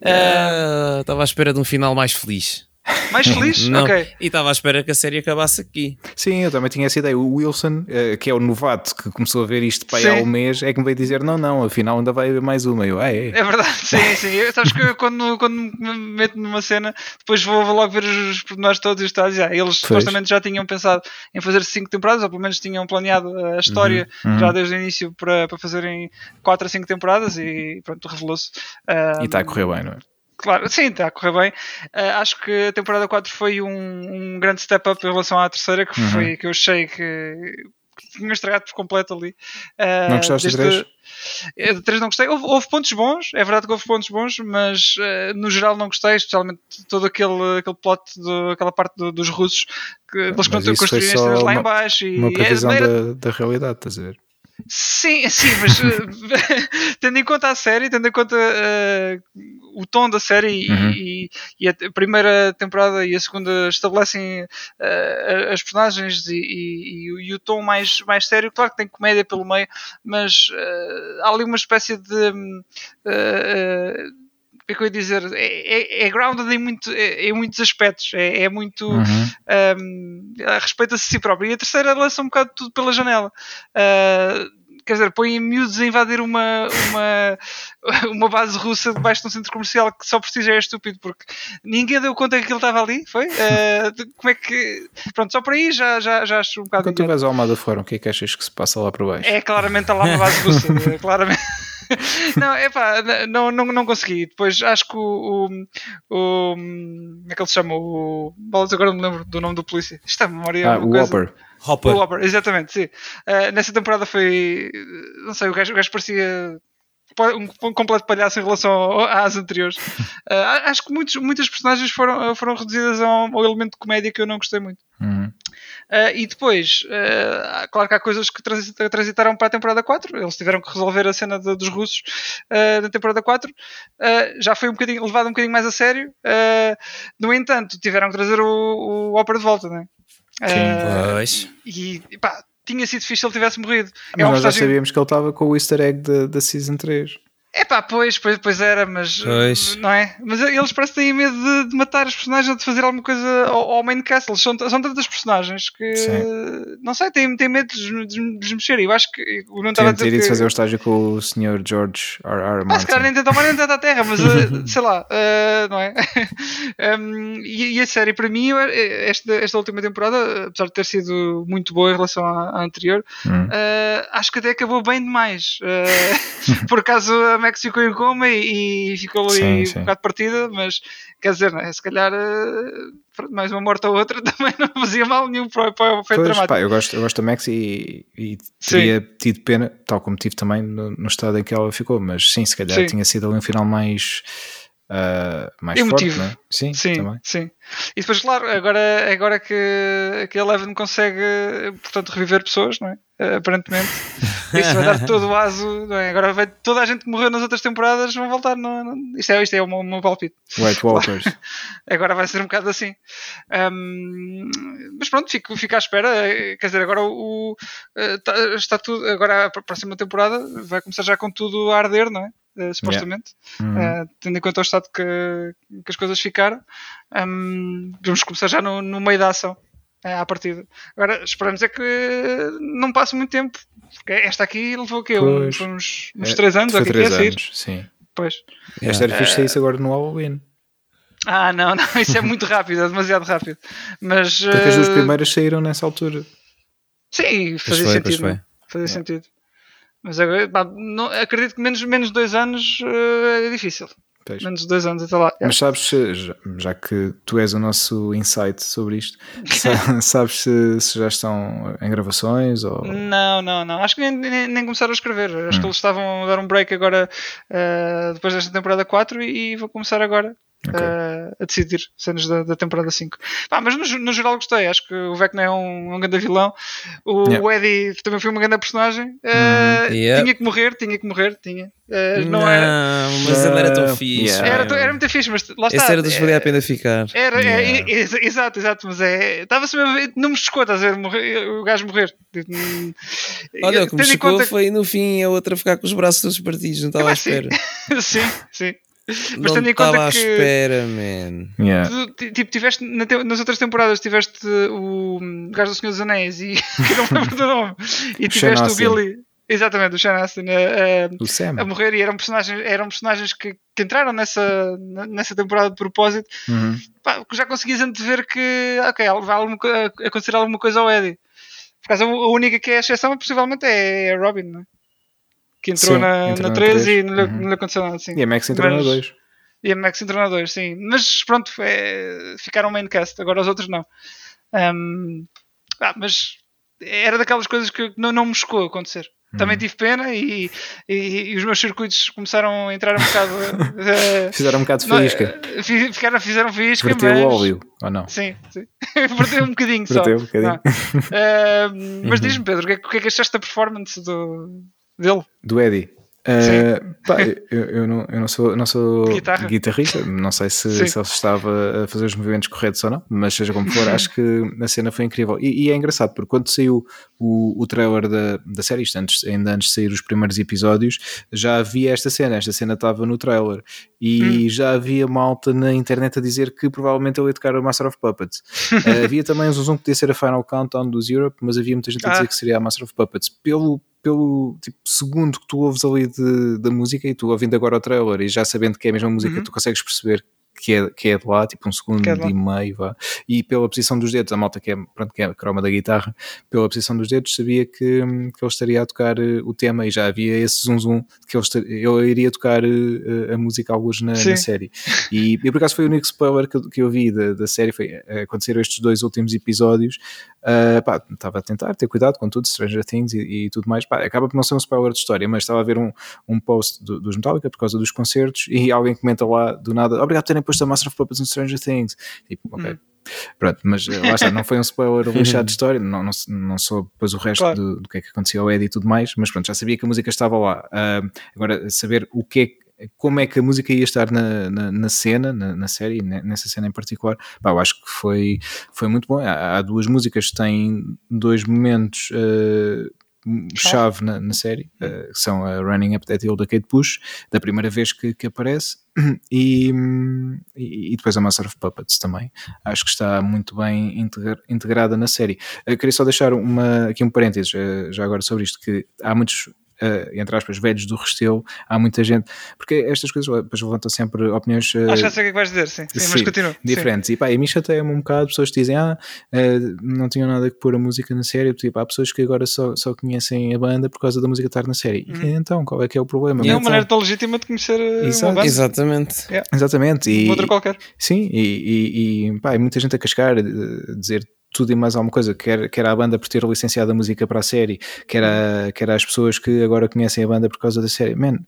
Uh, estava à espera de um final mais feliz. Mais feliz? Não. Ok. E estava à espera que a série acabasse aqui. Sim, eu também tinha essa ideia. O Wilson, eh, que é o novato que começou a ver isto para aí há um mês, é que me veio dizer: não, não, afinal ainda vai haver mais uma. Eu, ah, é. é verdade, sim, sim. Eu, sabes que eu, quando, quando me meto numa cena, depois vou, vou logo ver os pormenores todos e os estados. Ah, eles supostamente já tinham pensado em fazer cinco temporadas, ou pelo menos tinham planeado a história uhum, uhum. já desde o início para, para fazerem quatro a cinco temporadas e pronto, revelou-se. Um, e está a correr bem, não é? Claro, sim, está a correr bem. Uh, acho que a temporada 4 foi um, um grande step up em relação à terceira, que uhum. foi que eu achei que tinha estragado por completo ali. Uh, não gostaste desde... de 3? De 3 não gostei. Houve, houve, pontos bons, é verdade que houve pontos bons, mas uh, no geral não gostei, especialmente todo aquele, aquele plot, do, aquela parte do, dos russos que eles construíram as lá em baixo. E, uma previsão era... da, da realidade, estás a ver? Sim, sim, mas eh, tendo em conta a série, tendo em conta uh, o tom da série uhum. e, e, a primeira temporada e a segunda estabelecem uh, as personagens e, e, e, o tom mais, mais sério, claro que tem comédia pelo meio, mas uh, há ali uma espécie de é que eu ia dizer, é, é, é grounded em, muito, é, em muitos aspectos, é, é muito uhum. um, respeita-se a si próprio. E a terceira lança um bocado tudo pela janela. Uh, quer dizer, põe miúdos a invadir uma, uma, uma base russa debaixo de um centro comercial que só por si já é estúpido, porque ninguém deu conta que aquilo estava ali, foi? Uh, como é que. Pronto, só por aí já, já, já acho um bocado. Quando tu vais ao Almada Fórum, o que é que achas que se passa lá por baixo? É claramente lá uma base russa, é claramente. não, é pá, não, não, não consegui. Depois acho que o, o, o. Como é que ele se chama? O. Bolas, agora não me lembro do nome do polícia. Isto é memória. Ah, o coisa. Hopper. Hopper. O Hopper, exatamente, sim. Uh, nessa temporada foi. Não sei, o gajo, o gajo parecia um completo palhaço em relação às anteriores. Uh, acho que muitos, muitas personagens foram, foram reduzidas a um, elemento de comédia que eu não gostei muito. Uhum. Uh, e depois, uh, claro que há coisas que transitaram para a temporada 4. Eles tiveram que resolver a cena de, dos russos na temporada 4. já foi um bocadinho, levado um bocadinho mais a sério. no entanto, tiveram que trazer o, o Opera de volta, não é? Sim, pois. E pá, tinha sido fixe se ele tivesse morrido. Mas é nós já sabíamos que ele estava com o easter egg da Season 3. É pá, pois, pois, pois era, mas pois. não é? Mas eles parecem ter medo de, de, matar os personagens ou de fazer alguma coisa ao, ao main castle. São, são tantas personagens que Sim. não sei, têm, têm medo de, de, de mexer. Eu acho que o não estava a dizer. Que... fazer o estágio com o Sr. George R. R. Martin. Ah, se calhar nem tentam mais nem tentam a terra, mas uh, sei lá, uh, não é? um, e, e, a série, para mim, esta, esta última temporada, apesar de ter sido muito boa em relação à, à anterior, hum. uh, acho que até acabou bem demais. por acaso Max ficou em coma e, e ficou ali sim, um bocado partida, mas quer dizer, né, se calhar eh, mais uma morte ou outra também não fazia mal nenhum para, para o efeito dramático. Pá, eu, gosto, eu gosto da Max e, e teria sim. tido pena, tal como tive também no, no, estado em que ela ficou, mas sim, se calhar sim. tinha sido ali um final mais uh, mais Emotivo. forte, é? Sim, sim, também. sim. E depois, claro, agora, agora que, que a Eleven consegue, portanto, reviver pessoas, não é? Uh, aparentemente, isso vai dar todo o aso. É? Agora vai, toda a gente que morreu nas outras temporadas vão voltar. No, no, isto, é, isto é o meu, meu palpite. White Walkers. agora vai ser um bocado assim. Um, mas pronto, fico, fico à espera. Quer dizer, agora o, uh, está tudo. Agora a próxima temporada vai começar já com tudo a arder, não é? Uh, supostamente, yeah. uhum. uh, tendo em conta o estado que, que as coisas ficaram. Um, vamos começar já no, no meio da ação, uh, à partida. Agora, esperamos é que não passe muito tempo, porque esta aqui levou o quê? Uns, uns, uns 3 é, anos? 3 é anos, sim. Pois. Esta era fixe isso agora no Halloween. Ah, não, não, isso é muito rápido, é demasiado rápido. Mas, Porque as duas primeiras saíram nessa altura. Sim, fazia foi, sentido. Fazia é. sentido. Mas agora, pá, não, acredito que menos, menos dois anos uh, é difícil. Pois. Menos dois anos até lá. Mas sabes, já, já, que tu és o nosso insight sobre isto, sabes se, se, já estão em gravações? Ou... Não, não, não. Acho que nem, nem, nem começaram a escrever. Acho hum. que eles estavam a dar um break agora uh, depois desta temporada 4 e, e vou começar agora. Okay. Uh, a decidir cenas da, da temporada 5. Ah, mas no, no, geral gostei, acho que o Vecna é um, um grande vilão. O, yeah. o, Eddie também foi uma grande personagem. Uh, yeah. Tinha que morrer, tinha que morrer, tinha. Uh, não, não, era. Mas ele era tão fixe. Yeah. Era, era muito fixe, mas lá está. Esse era dos que valia a pena ficar. Era, é, é, exato, exato, mas é. Estava-se não me chocou, estás a ver, morrer, o gajo morrer. Olha, o que me chocou foi no fim a outra ficar com os braços todos partidos, não estava à espera. sim, sim. Mas tendo em conta que. espera, man. Yeah. Tu, tipo, tiveste nas outras temporadas tiveste o gajo do Senhor dos Anéis e não lembro do nome. E tiveste o Billy. Exatamente, o Sean Astin a, a, a, morrer e eram personagens, eram personagens que, que entraram nessa, nessa temporada de propósito. Uhum. Pá, já conseguias antever que ok, vai acontecer alguma coisa ao Eddie. Por causa, a única que é a exceção possivelmente é a Robin, não é? Que entrou sim, na, entrou na 13 e não, uhum. não aconteceu nada assim. E a Max entrou mas, na 2. E a Max entrou na 2, sim. Mas pronto, é, ficaram maincast, agora os outros não. Um, ah, mas era daquelas coisas que não, não me chocou acontecer. Também uhum. tive pena e, e, e, os meus circuitos começaram a entrar um bocado. Uh, fizeram um bocado de faísca. Ficaram, fizeram faísca. Verteu mas... o óleo, ou não? Sim, sim. Verteu um bocadinho só. Um bocadinho. Uh, mas uhum. diz-me, Pedro, o que, é, o que é que achaste da performance do, dele? Do Eddie. Uh, pá, eu, eu, não, eu não sou, não sou guitarrista, não sei se, se ele estava a fazer os movimentos corretos ou não, mas seja como for, acho que a cena foi incrível. E, e é engraçado, porque quando saiu o, o trailer da, da série, isto antes, ainda antes de sair os primeiros episódios, já havia esta cena, esta cena estava no trailer, e hum. já havia malta na internet a dizer que provavelmente ele ia tocar o Master of Puppets. uh, havia também um zoom que podia ser a Final Countdown dos Europe, mas havia muita gente a dizer ah. que seria a Master of Puppets. Pelo pelo tipo, segundo que tu ouves ali de, da música e tu ouvindo agora o trailer e já sabendo que é a mesma música, uhum. tu consegues perceber que é, que é de lá, tipo um segundo é e meio, vá. e pela posição dos dedos, a malta que é, pronto, que é a croma da guitarra, pela posição dos dedos, sabia que, que ele estaria a tocar uh, o tema e já havia esse zoom zoom que ele, estaria, ele iria tocar uh, a música alguns na, na, série. E, e por acaso foi o único spoiler que, que eu vi da, da série, foi uh, aconteceram estes dois últimos episódios. Uh, pá, estava a tentar ter cuidado com tudo, Stranger Things e, e tudo mais. Pá, acaba por não ser um spoiler de história, mas estava a ver um, um post do, dos Metallica por causa dos concertos e alguém comenta lá do nada: Obrigado por terem posto a Master of Puppets no Stranger Things. Tipo, ok. Hum. Pronto, mas eh, lá está, não foi um spoiler lixado de história, não, não, não soube depois o resto claro. do, do, que é que aconteceu ao Eddie e tudo mais, mas pronto, já sabia que a música estava lá. Uh, agora, saber o que é como é que a música ia estar na, na, na cena, na, na, série, nessa cena em particular, pá, eu acho que foi, foi muito bom. Há, há duas músicas que têm dois momentos uh, chave na, na série, uh, que são a Running Up That Hill da Kate Bush, da primeira vez que, que aparece, e, e, depois a Master of Puppets também. Acho que está muito bem integra, integrada na série. Uh, queria só deixar uma, aqui um parênteses, já agora sobre isto, que há muitos uh, entre aspas, velhos do Restelo, há muita gente, porque estas coisas depois levantam sempre opiniões. Uh, Acho que sei o que é vais dizer, sim, sim, sim mas continua. Diferentes. Sim. E pá, e me chateia-me um bocado, pessoas que dizem, ah, uh, não tinham nada que pôr a música na série, tipo, há pessoas que agora só, só conhecem a banda por causa da música estar na série. Hum. E então, qual é que é o problema? E é uma maneira tão legítima de conhecer Exato. uma banda. Exatamente. Yeah. Exatamente. E, outra qualquer. Sim, e, e, e pá, muita gente a cascar, dizer tudo e mais alguma coisa, quer, quer a banda por ter licenciado a música para a série, quer, a, quer as pessoas que agora conhecem a banda por causa da série. Man,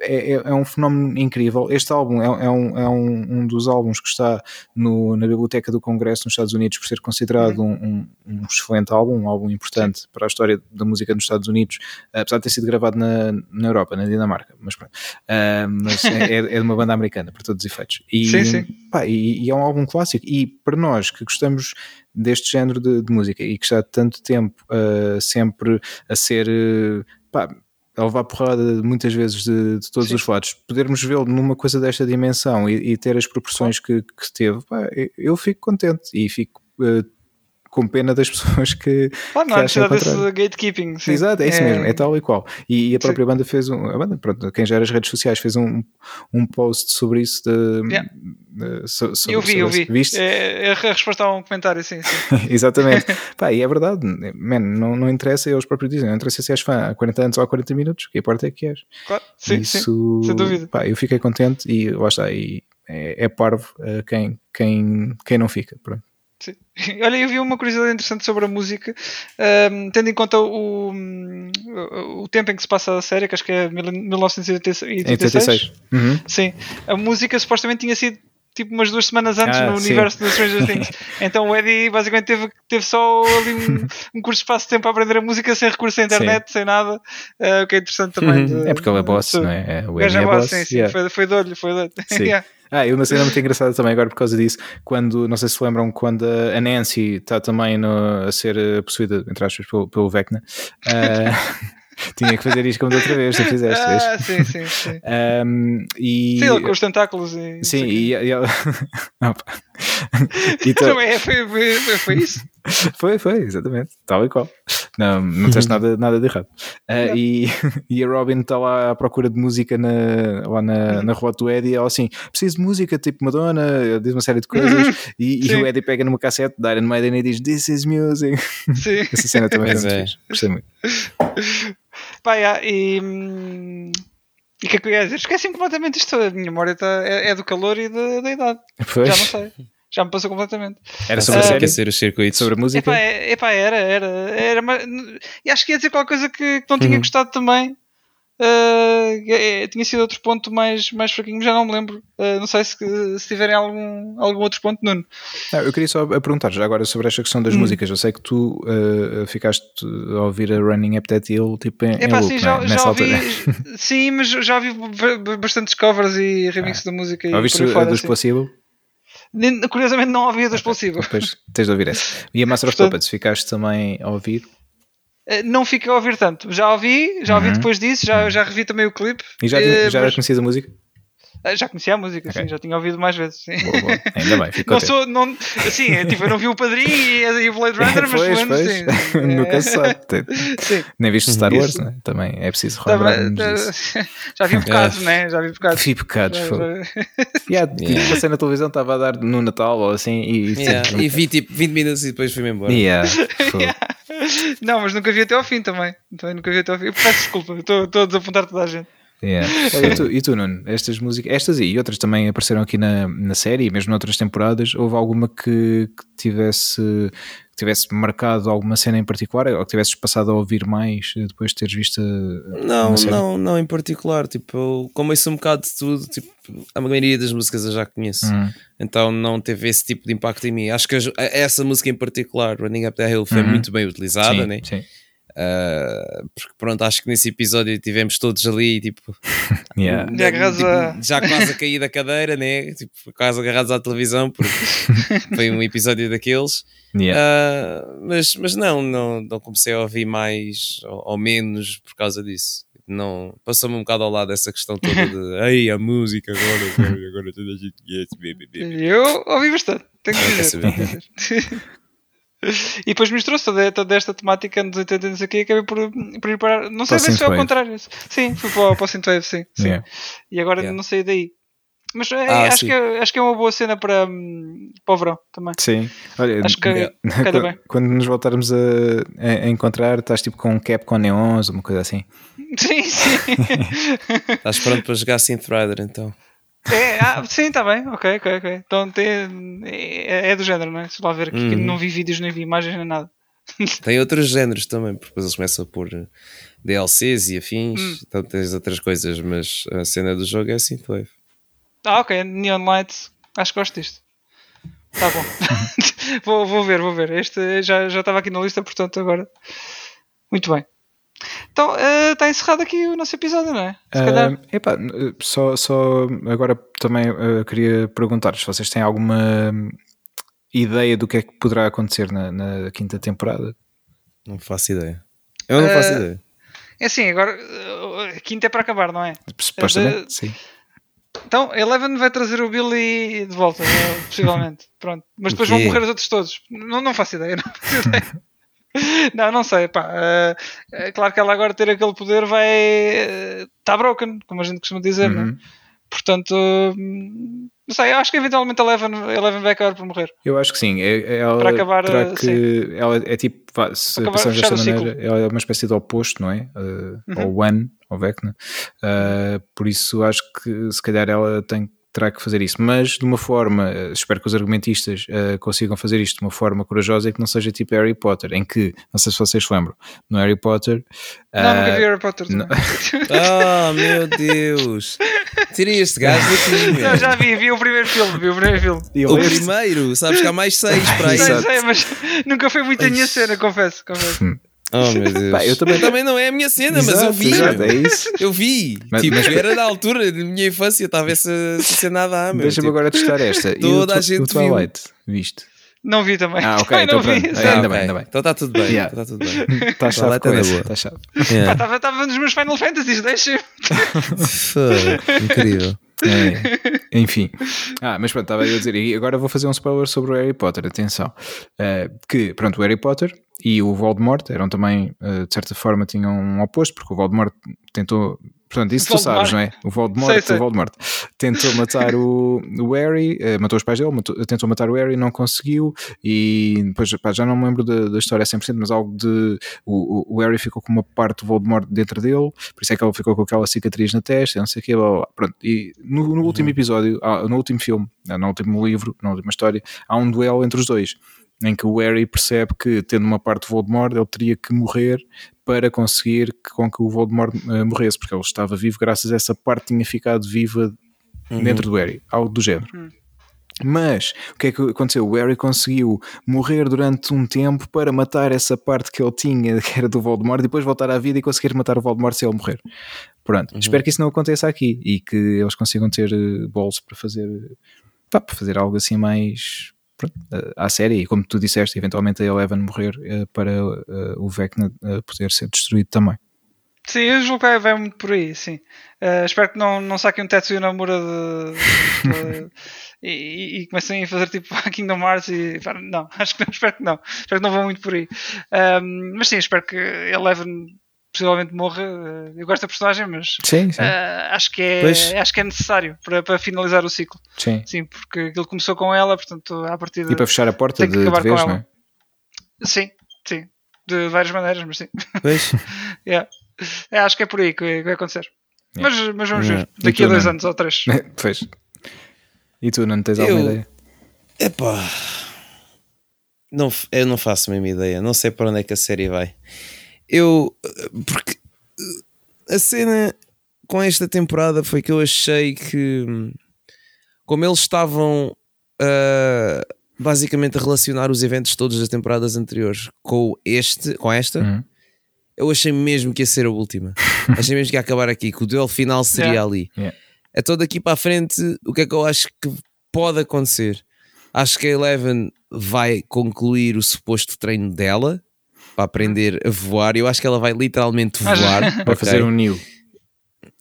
é, é, é, um fenómeno incrível. Este álbum é, é, um, é um, um dos álbuns que está no, na Biblioteca do Congresso nos Estados Unidos por ser considerado uhum. um, um, excelente álbum, um álbum importante para a história da música nos Estados Unidos, apesar de ter sido gravado na, na Europa, na Dinamarca, mas, uh, mas é, é, de uma banda americana, por todos os efeitos. E, sim, sim. Pá, e, e, é um álbum clássico. E para nós que gostamos deste género de, de música e que está tanto tempo uh, sempre a ser. Uh, pá, a levar porrada muitas vezes de, de todos Sim. os lados, podermos vê-lo numa coisa desta dimensão e, e ter as proporções que, que teve, pá, eu fico contente e fico uh, com pena das pessoas que. Ah, não há necessidade desse gatekeeping. Sim. Exato, é isso é... mesmo, é tal e qual. E, e a própria sim. banda fez um. A banda, pronto, quem gera as redes sociais fez um, um post sobre isso. De, yeah. de, sobre, eu vi, eu vi. Viste? É, é, a resposta a um comentário, sim. sim. Exatamente. Pá, e é verdade, man, não, não interessa, eles próprios dizem, não interessa se és fã há 40 anos ou há 40 minutos, que importa é que és. Claro, sim, isso, sim, sem dúvida. Pá, eu fiquei contente e lá está, e é, é parvo uh, quem, quem, quem não fica. Pronto. Sim. Olha, eu vi uma curiosidade interessante sobre a música, um, tendo em conta o, o tempo em que se passa a série, que acho que é 1986. Uhum. Sim, a música supostamente tinha sido tipo umas duas semanas antes ah, no sim. universo do Stranger Things. então o Eddie basicamente teve, teve só ali um, um curso de espaço de tempo a aprender a música sem recurso à internet, sim. sem nada, uh, o que é interessante também. Uhum. De, é porque ele é boss, não é? é o Eddie é, é boss, sim, sim. Yeah. Foi, foi de olho, foi de olho. Ah, e uma cena muito engraçada também agora por causa disso, quando, não sei se lembram, quando a Nancy está também no, a ser eh, possuída, entre aspas, pelo, pelo Vecna. Uh, Tinha que fazer isto como da outra vez, tu fizeste. Ah, sim, sim, sim. Um, e... Sim, com os tentáculos e. Sim, e, e, ela... então... é, foi, foi, foi, isso? Foi, foi, exatamente, tal e qual. Não, não tens nada, nada de errado. Uh, e, e a Robin está lá à procura de música na, lá na, na rua do Eddie, ela assim, preciso de música, tipo Madonna, diz uma série de coisas, e, e, o Eddie pega numa cassete da Iron Maiden e diz This is music. Sim. Essa cena também é muito Gostei muito. Pá, yeah, e. E o que é que eu ia dizer? Esqueci completamente isto. A minha memória tá, é, é do calor e da, da idade. Pois. Já não sei. Já me passou completamente. Era sobre uh, aquecer os circuitos. Sobre a música? Epá, é, epá, era, era. era mas, e acho que ia dizer qualquer coisa que, que não tinha uhum. gostado também. Uh, tinha sido outro ponto mais, mais fraquinho, já não me lembro. Uh, não sei se, se tiverem algum, algum outro ponto, Nuno. Não, eu queria só perguntar já agora sobre esta questão das hum. músicas. Eu sei que tu uh, ficaste a ouvir a Running Up That Hill tipo, em, Epá, em loop, sim, já, né? já ouvi, sim, mas já ouvi bastantes covers e remixes ah. da música. Ouviste a dos assim. Placebo? Curiosamente não ouvi a Placebo. Depois tens de ouvir essa. E a Master of Puppets, ficaste também a ouvir? Eh, não fiquei a ouvir tanto. Já ouvi, já ouvi uhum. depois disso, já, já revi também o clipe. E já, já mas... conhecias a música? Eh, já conhecia a música, okay. sim, já tinha ouvido mais vezes. Sim. Boa, boa. Ainda bem, fico não sou, não, assim, é, tipo, eu não vi o Padrinho e, o Blade Runner, mas pois, pois. sim. Nunca se sabe. Sim. Nem viste Star Wars, né? também é preciso relembrar Já vi bocados, né? Já vi bocados. Vi bocados, já, foi. Yeah, yeah. passei na televisão, estava a dar no Natal ou assim e, yeah. e vi tipo 20 minutos e depois fui-me embora. Yeah. Não, mas nunca vi até ao fim também. Também nunca vi até ao fim. Eu peço desculpa, estou, estou a desapontar toda a gente. Yeah. e, tu, e tu, Nuno, estas músicas, estas e outras também apareceram aqui na, na série, mesmo noutras temporadas. Houve alguma que, que tivesse que tivesse marcado alguma cena em particular ou que tivesses passado a ouvir mais depois de teres visto não não não em particular tipo eu, como isso um bocado de tudo tipo a maioria das músicas eu já conheço uhum. então não teve esse tipo de impacto em mim acho que essa música em particular Running Up the Hill foi uhum. muito bem utilizada sim, né? sim. Uh, porque pronto, acho que nesse episódio tivemos todos ali, tipo, yeah. já, tipo, já quase a cair da cadeira, né? Tipo, quase agarrados à televisão, porque foi um episódio daqueles. Yeah. Uh, mas, mas não, não, não comecei a ouvir mais ou, ou menos por causa disso. Não, passou-me um bocado ao lado essa questão toda de ei, a música agora, agora, agora toda a gente conhece. Eu ouvi bastante, tenho que dizer. E depois misturou-se toda, toda esta temática nos 80 não sei o quê, e acabei por, por ir para. Não sei se foi ao contrário. Sim, fui para, para o Synthwave, sim. sim. Yeah. E agora yeah. não sei daí. Mas é, ah, acho, que, é, acho que é uma boa cena para, para o verão também. Sim, olha, acho que yeah. quando, bem. quando nos voltarmos a, a, encontrar, estás tipo com um cap com neons, uma coisa assim. Sim, sim. estás pronto para jogar Synth Rider então. É, ah, sim, está bem, ok, ok, ok. Então tem, é, é, do género, não é? Se lá ver aqui, uhum. não vi vídeos, nem vi imagens, nem nada. Tem outros géneros também, porque depois eles começam a pôr DLCs e afins, hum. então tens outras coisas, mas a cena do jogo é assim, foi. Ah, ok, Neon Lights, acho que gosto disto. Tá bom. vou, vou ver, vou ver. Este já, já estava aqui na lista, portanto agora. Muito bem. Então, uh, está encerrado aqui o nosso episódio, não é? Se uh, epá, só, só agora também uh, queria perguntar se vocês têm alguma ideia do que é que poderá acontecer na, na quinta temporada. Não faço ideia. Eu não faço ideia. É assim, agora a quinta é para acabar, não é? Supostamente, sim. Então, Eleven vai trazer o Billy de volta, possivelmente. Pronto. Mas depois vão morrer os outros todos. Não, não faço ideia, não faço ideia. não, não sei, pá. É claro que ela agora ter aquele poder vai. Está uh, broken, como a gente costuma dizer, uhum. não Portanto, hum, não sei, acho que eventualmente a Eleven, Eleven vai acabar por morrer. Eu acho que sim. É, é ela para acabar, terá que, sim. ela é tipo, se pensarmos desta maneira, ela é uma espécie de oposto, não é? Uh, uhum. Ou One, ou Vecna. Uh, por isso acho que se calhar ela tem terá que fazer isso, mas de uma forma, eh, espero que os argumentistas uh, consigam fazer isto de uma forma corajosa e que não seja tipo Harry Potter, em que, não sei se vocês se lembram, no Harry Potter. Não, uh, nunca vi Harry Potter. Não. oh meu Deus! Tirei este gajo daqui. Não, já vi, vi o primeiro filme, vi o primeiro filme. o primeiro, sabes que há mais seis para aí. Sei, sei, mas nunca foi muito a minha cena, confesso. confesso. Oh meu Deus. Pá, eu também, também não é a minha cena, exato, mas eu vi. Exato, é isso. Eu vi. Mas, tipo, mas... era da altura da minha infância, estava essa, essa cena a dar. Deixa-me tipo, agora testar esta. Toda e o, a gente o Twilight, viu. viste? Não vi também. Ah, ok. então, vi. Ah, ainda okay. bem, ainda bem. Então está tudo bem. Yeah. Está tudo bem. Está chave com essa. Está chave. Estava yeah. nos meus Final Fantasies, deixa Incrível. É, enfim. Ah, mas pronto, estava a dizer, e agora vou fazer um spoiler sobre o Harry Potter, atenção. Uh, que, pronto, o Harry Potter e o Voldemort eram também, uh, de certa forma, tinham um oposto, porque o Voldemort tentou Portanto, isso tu sabes, não é? O Voldemort, sei, sei. o Voldemort tentou matar o, o Harry, uh, matou os pais dele, matou, tentou matar o Harry, não conseguiu. E depois, pá, já não me lembro da, da história 100%, mas algo de. O, o, Harry ficou com uma parte do Voldemort dentro dele, por isso é que ele ficou com aquela cicatriz na testa, não sei o que, blá, blá. Pronto. E no, no uhum. último episódio, no último filme, no último livro, na última história, há um duelo entre os dois em que o Harry percebe que, tendo uma parte do Voldemort, ele teria que morrer para conseguir que, com que o Voldemort uh, morresse, porque ele estava vivo graças a essa parte tinha ficado viva uhum. dentro do Harry, algo do género. Uhum. Mas o que é que aconteceu? O Harry conseguiu morrer durante um tempo para matar essa parte que ele tinha, que era do Voldemort, e depois voltar à vida e conseguir matar o Voldemort se ele morrer. Pronto, uhum. espero que isso não aconteça aqui e que eles consigam ter uh, bolos para fazer, pá, para fazer algo assim mais à série e como tu disseste, eventualmente a Eleven morrer uh, para uh, o Vecna uh, poder ser destruído também. Sim, eu julgo que vai muito por aí, sim. espero que não, não saquem um Tetsuya Nomura de, de, e, e, comecem a fazer tipo Kingdom Hearts e não, acho que não, espero que não. Espero que não vão muito por aí. Um, mas sim, espero que Eleven possivelmente morra. Eh, eu gosto da personagem, mas sim, sim. Uh, acho, que é, acho que é necessário para, para finalizar o ciclo. Sim. sim, porque aquilo começou com ela, portanto, a partir E para fechar a porta de, de vez, não é? Sim, sim. De várias maneiras, mas sim. Pois. yeah. é, acho que é por aí que vai acontecer. Yeah. Mas, mas vamos yeah. ver, daqui tu, a dois não? anos ou três. pois. E tu não tens alguma eu... ideia? Epá. Não, eu não faço a mesma ideia. Não sei para onde é que a série vai. Eu. Porque a cena com esta temporada foi que eu achei que. Como eles estavam. Uh, basicamente a relacionar os eventos todos das temporadas anteriores com este, com esta, uhum. eu achei mesmo que ia ser a última. achei mesmo que ia acabar aqui, que o duelo final seria yeah. ali. Yeah. Então daqui para a frente, o que é que eu acho que pode acontecer? Acho que a Eleven vai concluir o suposto treino dela para aprender a voar. Eu acho que ela vai literalmente voar. vai okay? fazer um nil.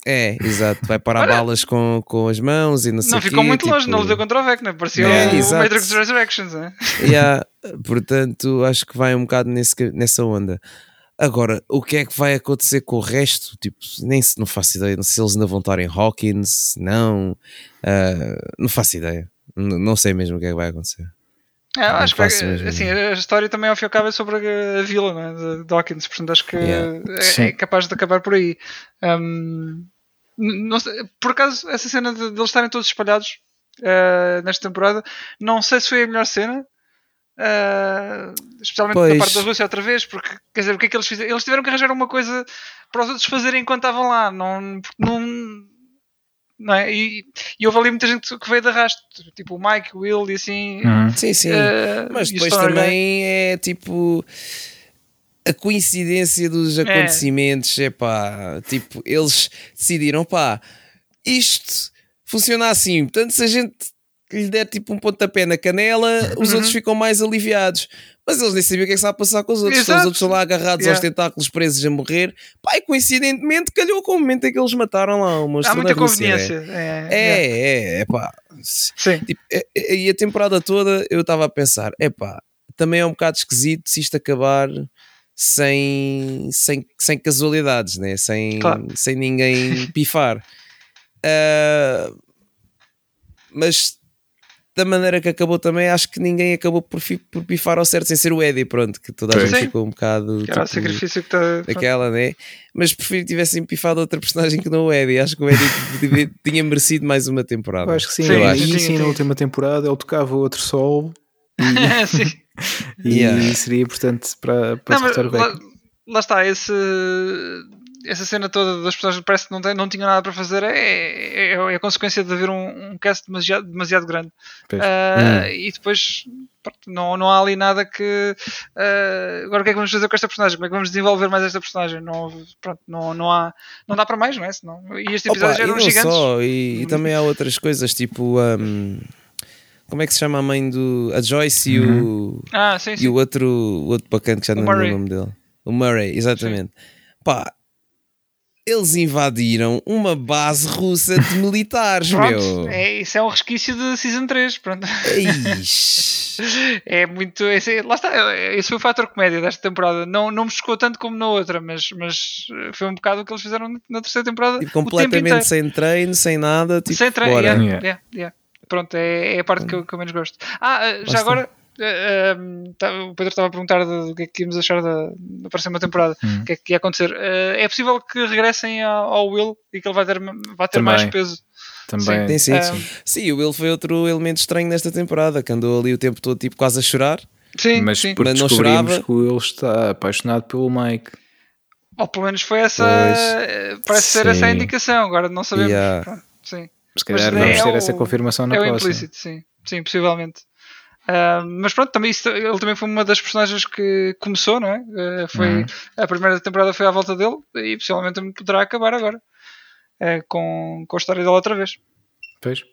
É, exato. Vai parar Olha, balas com, com as mãos e não sei Não ficou quê, muito tipo... longe, não lutou contra o Vecna. Parecia é, o exato. Matrix Resurrections, né? Yeah, portanto, acho que vai um bocado nesse, nessa onda. Agora, o que é que vai acontecer com o resto? Tipo, nem se não faço ideia. Não sei se eles ainda vão estar em Hawkins, não. Uh, não faço ideia. Não, não sei mesmo o que é que vai acontecer. É, acho que assim, a história também ao fim e ao cabo é sobre a, a vila né, de Dawkins, portanto acho que yeah. é, é, capaz de acabar por aí. Um, sei, por acaso, essa cena de, de eles estarem todos espalhados uh, nesta temporada, não sei se foi a melhor cena, Uh, especialmente pois. da parte da Rússia outra vez, porque quer dizer, o que é que eles fizeram? Eles tiveram que arranjar uma coisa para os outros fazerem enquanto estavam lá, não, não, não é? E, e houve ali muita gente que veio de arrasto, tipo o Mike, o Will e assim. Uhum. Sim, sim, uh, mas depois também é tipo a coincidência dos é. acontecimentos, é pá, tipo, eles decidiram, pá, isto funciona assim, portanto, se a gente lhe der tipo um pontapé na canela, os uhum. outros ficam mais aliviados. Mas eles nem sabiam o que é que está a passar com os outros. Então, os outros estão lá agarrados yeah. aos tentáculos presos a morrer. Pai, coincidentemente calhou com o momento em que eles mataram lá uma Há muita conveniência. É, é, é, é, pá. Sim. Tipo, é, é, e a temporada toda eu estava a pensar, é pá, também é um bocado esquisito se isto acabar sem, sem, sem casualidades, né? sem, claro. sem ninguém pifar. Uh, mas da maneira que acabou também, acho que ninguém acabou por, por pifar ao certo sem ser o Eddie, pronto, que toda a gente ficou um bocado. Que tipo, o sacrifício que está. Aquela, né? Mas prefiro que tivessem pifado outra personagem que não o Eddie. Acho que o Eddie tinha merecido mais uma temporada. Eu acho que sim, sim, acho. e sim, na última temporada ele tocava outro sol. E, sim. e yeah. seria importante para, para não, lá, lá está, esse essa cena toda das pessoas parece que não, tem, não tinham nada para fazer é, é, é a consequência de haver um, um cast demasiado, demasiado grande. Uh, hum. E depois não, não há ali nada que. Uh, agora o que é que vamos fazer com esta personagem? Como é que vamos desenvolver mais esta personagem? Não, pronto, não, não, há, não dá para mais, não é? Senão, e este episódio já eram gigantes. Só, e, e, também há outras coisas, tipo. Um, como é que se chama a mãe do. A Joyce uhum. e o. Ah, sim, sim. E o outro, o outro bacana que já o não lembro o nome dele. O Murray, exatamente. Sim. Pá, eles invadiram uma base russa de militares, pronto, meu. É, isso é um resquício de Season 3, pronto. é muito. Esse, lá está, esse foi o fator comédia desta temporada. Não, não me chocou tanto como na outra, mas, mas foi um bocado o que eles fizeram na terceira temporada. Tipo, completamente sem treino, sem nada. Tipo, sem treino, yeah, yeah, yeah. Pronto, é, é a parte que eu, que eu menos gosto. Ah, já agora Uh, tá, o Pedro estava a perguntar do que é que íamos achar da, da próxima temporada, hum. o que é que ia acontecer. Uh, é possível que regressem ao, ao, Will e que ele vai ter, vai ter mais peso. Também. Sim, sim, sim. sim, o Will foi outro elemento estranho nesta temporada, que andou ali o tempo todo tipo, quase a chorar. Sim, mas sim. porque mas não chorava. que o Will está apaixonado pelo Mike. Ou pelo menos foi essa. Pois, parece sim. ser essa a indicação, agora não sabemos. Yeah. Pronto, sim. Se calhar vamos é ter o, essa confirmação na é próxima. É implícito, sim. Sim, possivelmente. Uh, mas pronto, também isso, ele também foi uma das personagens que começou, não é? Uh, foi, uhum. A primeira temporada foi à volta dele e possivelmente poderá acabar agora uh, com, com a história dele outra vez. Pois.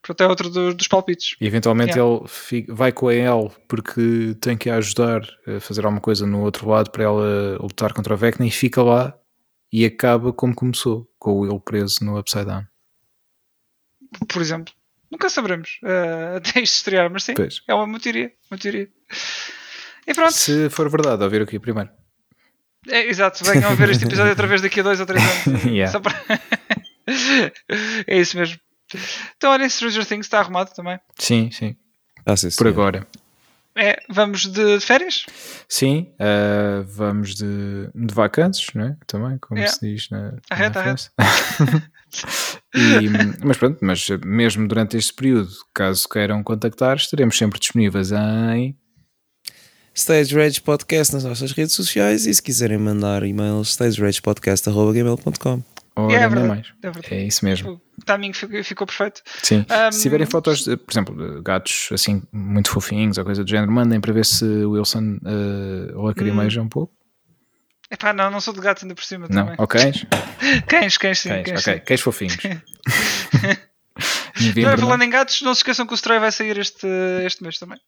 Portanto, é outro do, dos palpites. E eventualmente yeah. ele fica, vai com a El porque tem que a ajudar a fazer alguma coisa no outro lado para ela lutar contra o Vecna e fica lá e acaba como começou, com o Will preso no Upside Down. Por exemplo. Nunca saberemos uh, até isto estrear, mas sim, pois. é uma teoria, uma teoria. E pronto. Se for verdade, ouvir aqui primeiro. É, exato, venham a ver este episódio outra vez daqui a dois ou três anos. yeah. para... é isso mesmo. Então, olha, Stranger Things está arrumado também. Sim, sim. Ah, sim Por agora. É, vamos de férias? Sim, uh, vamos de, de vacances, não é? Também, como yeah. se diz na, arreta, na França. E, mas pronto, mas mesmo durante este período, caso queiram contactar, estaremos sempre disponíveis em Stage Rage Podcast nas nossas redes sociais e se quiserem mandar e-mails, stageragepodcast.gmail.com yeah, é verdade, mais. É, verdade. é isso mesmo. O timing ficou, ficou perfeito. Sim. Um, se tiverem fotos, por exemplo, de gatos assim muito fofinhos ou coisa do género, mandem para ver se o Wilson uh, ou a acrimeja hum. um pouco. Epá, não, não sou de gato ainda por cima não. também. Ou cães? cães, cães sim. Cães, cães, ok, sim. cães fofinhos. Novembro, falando em gatos, não se esqueçam que o Stray vai sair este, este mês também.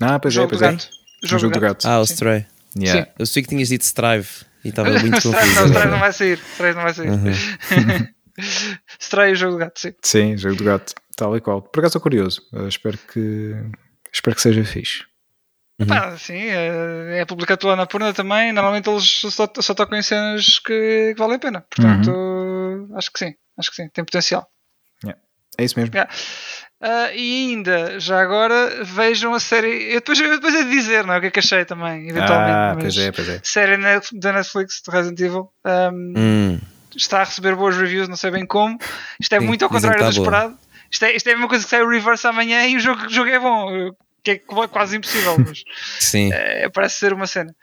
Ah, pois o é, pois é. Gato. O jogo, jogo do gato. Ah, o Stray. Yeah. Eu sei que tinhas dito Strive e estava muito confuso. não, o Stray não vai sair. Stray não vai sair. Uhum. Estreia o jogo do gato, sim. Sim, jogo do gato, tal e qual. Por acaso estou curioso. Uh, espero que espero que seja fixe. Uhum. Pá, sim, é, é publicado pela Anapurna também. Normalmente eles só, só tocam em cenas que, que valem a pena. Portanto, uhum. acho que sim, acho que sim, tem potencial. Yeah. É isso mesmo. Yeah. Uh, e ainda, já agora, vejam a série. Eu depois, eu depois é de dizer, não é? O que é que achei também, eventualmente. Ah, pois é, pois é. Série da Netflix de Resident Evil. Um, hum está a receber boas reviews, não sei bem como. Isto é Sim, muito ao contrário tá do esperado. Isto é, isto é a mesma coisa que sai o Reverse amanhã e o jogo, o jogo é bom. Que é quase impossível, mas Sim. É, parece ser uma cena.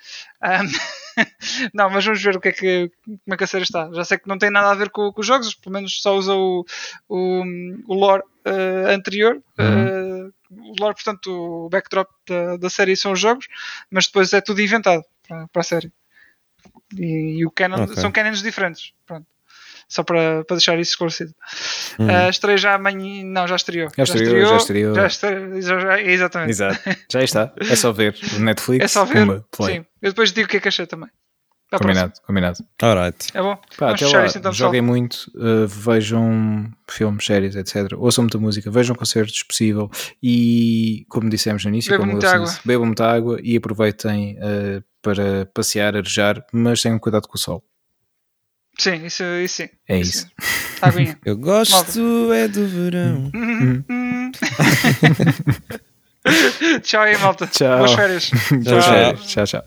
Um, não, mas vamos ver o que é que, como é que a série está. Já sei que não tem nada a ver com, com os jogos, pelo menos só usa o, o, o lore uh, anterior. Uhum. Uh, o lore, portanto, o backdrop da, da série são os jogos, mas depois é tudo inventado para, para a série. E, e o canon, okay. são canons diferentes. Pronto só para, para deixar isso esclarecido. Hum. Uh, estreia já amanhã. Não, já estreou. Já estreou, já estreou. Já estreou, já, já, exatamente. Exato. Já está. É só ver. Netflix. É só ver. Pumba, play. Sim. Eu depois digo o que é que achei também. combinado, combinado. Alright. É bom. Pá, até lá, isso, então, joguem muito, uh, vejam filmes, séries, etc. Ouçam muita música, vejam concertos, se possível. E, como dissemos no início, bebam muita água. Disse, bebam muita água e aproveitem uh, para passear, arejar, mas tenham cuidado com o sol. Sim, isso, isso sim. É isso. isso. Eu gosto malta. é do verão. Uhum. tchau aí, malta. Tchau. Boas férias. Boas férias. Tchau, tchau.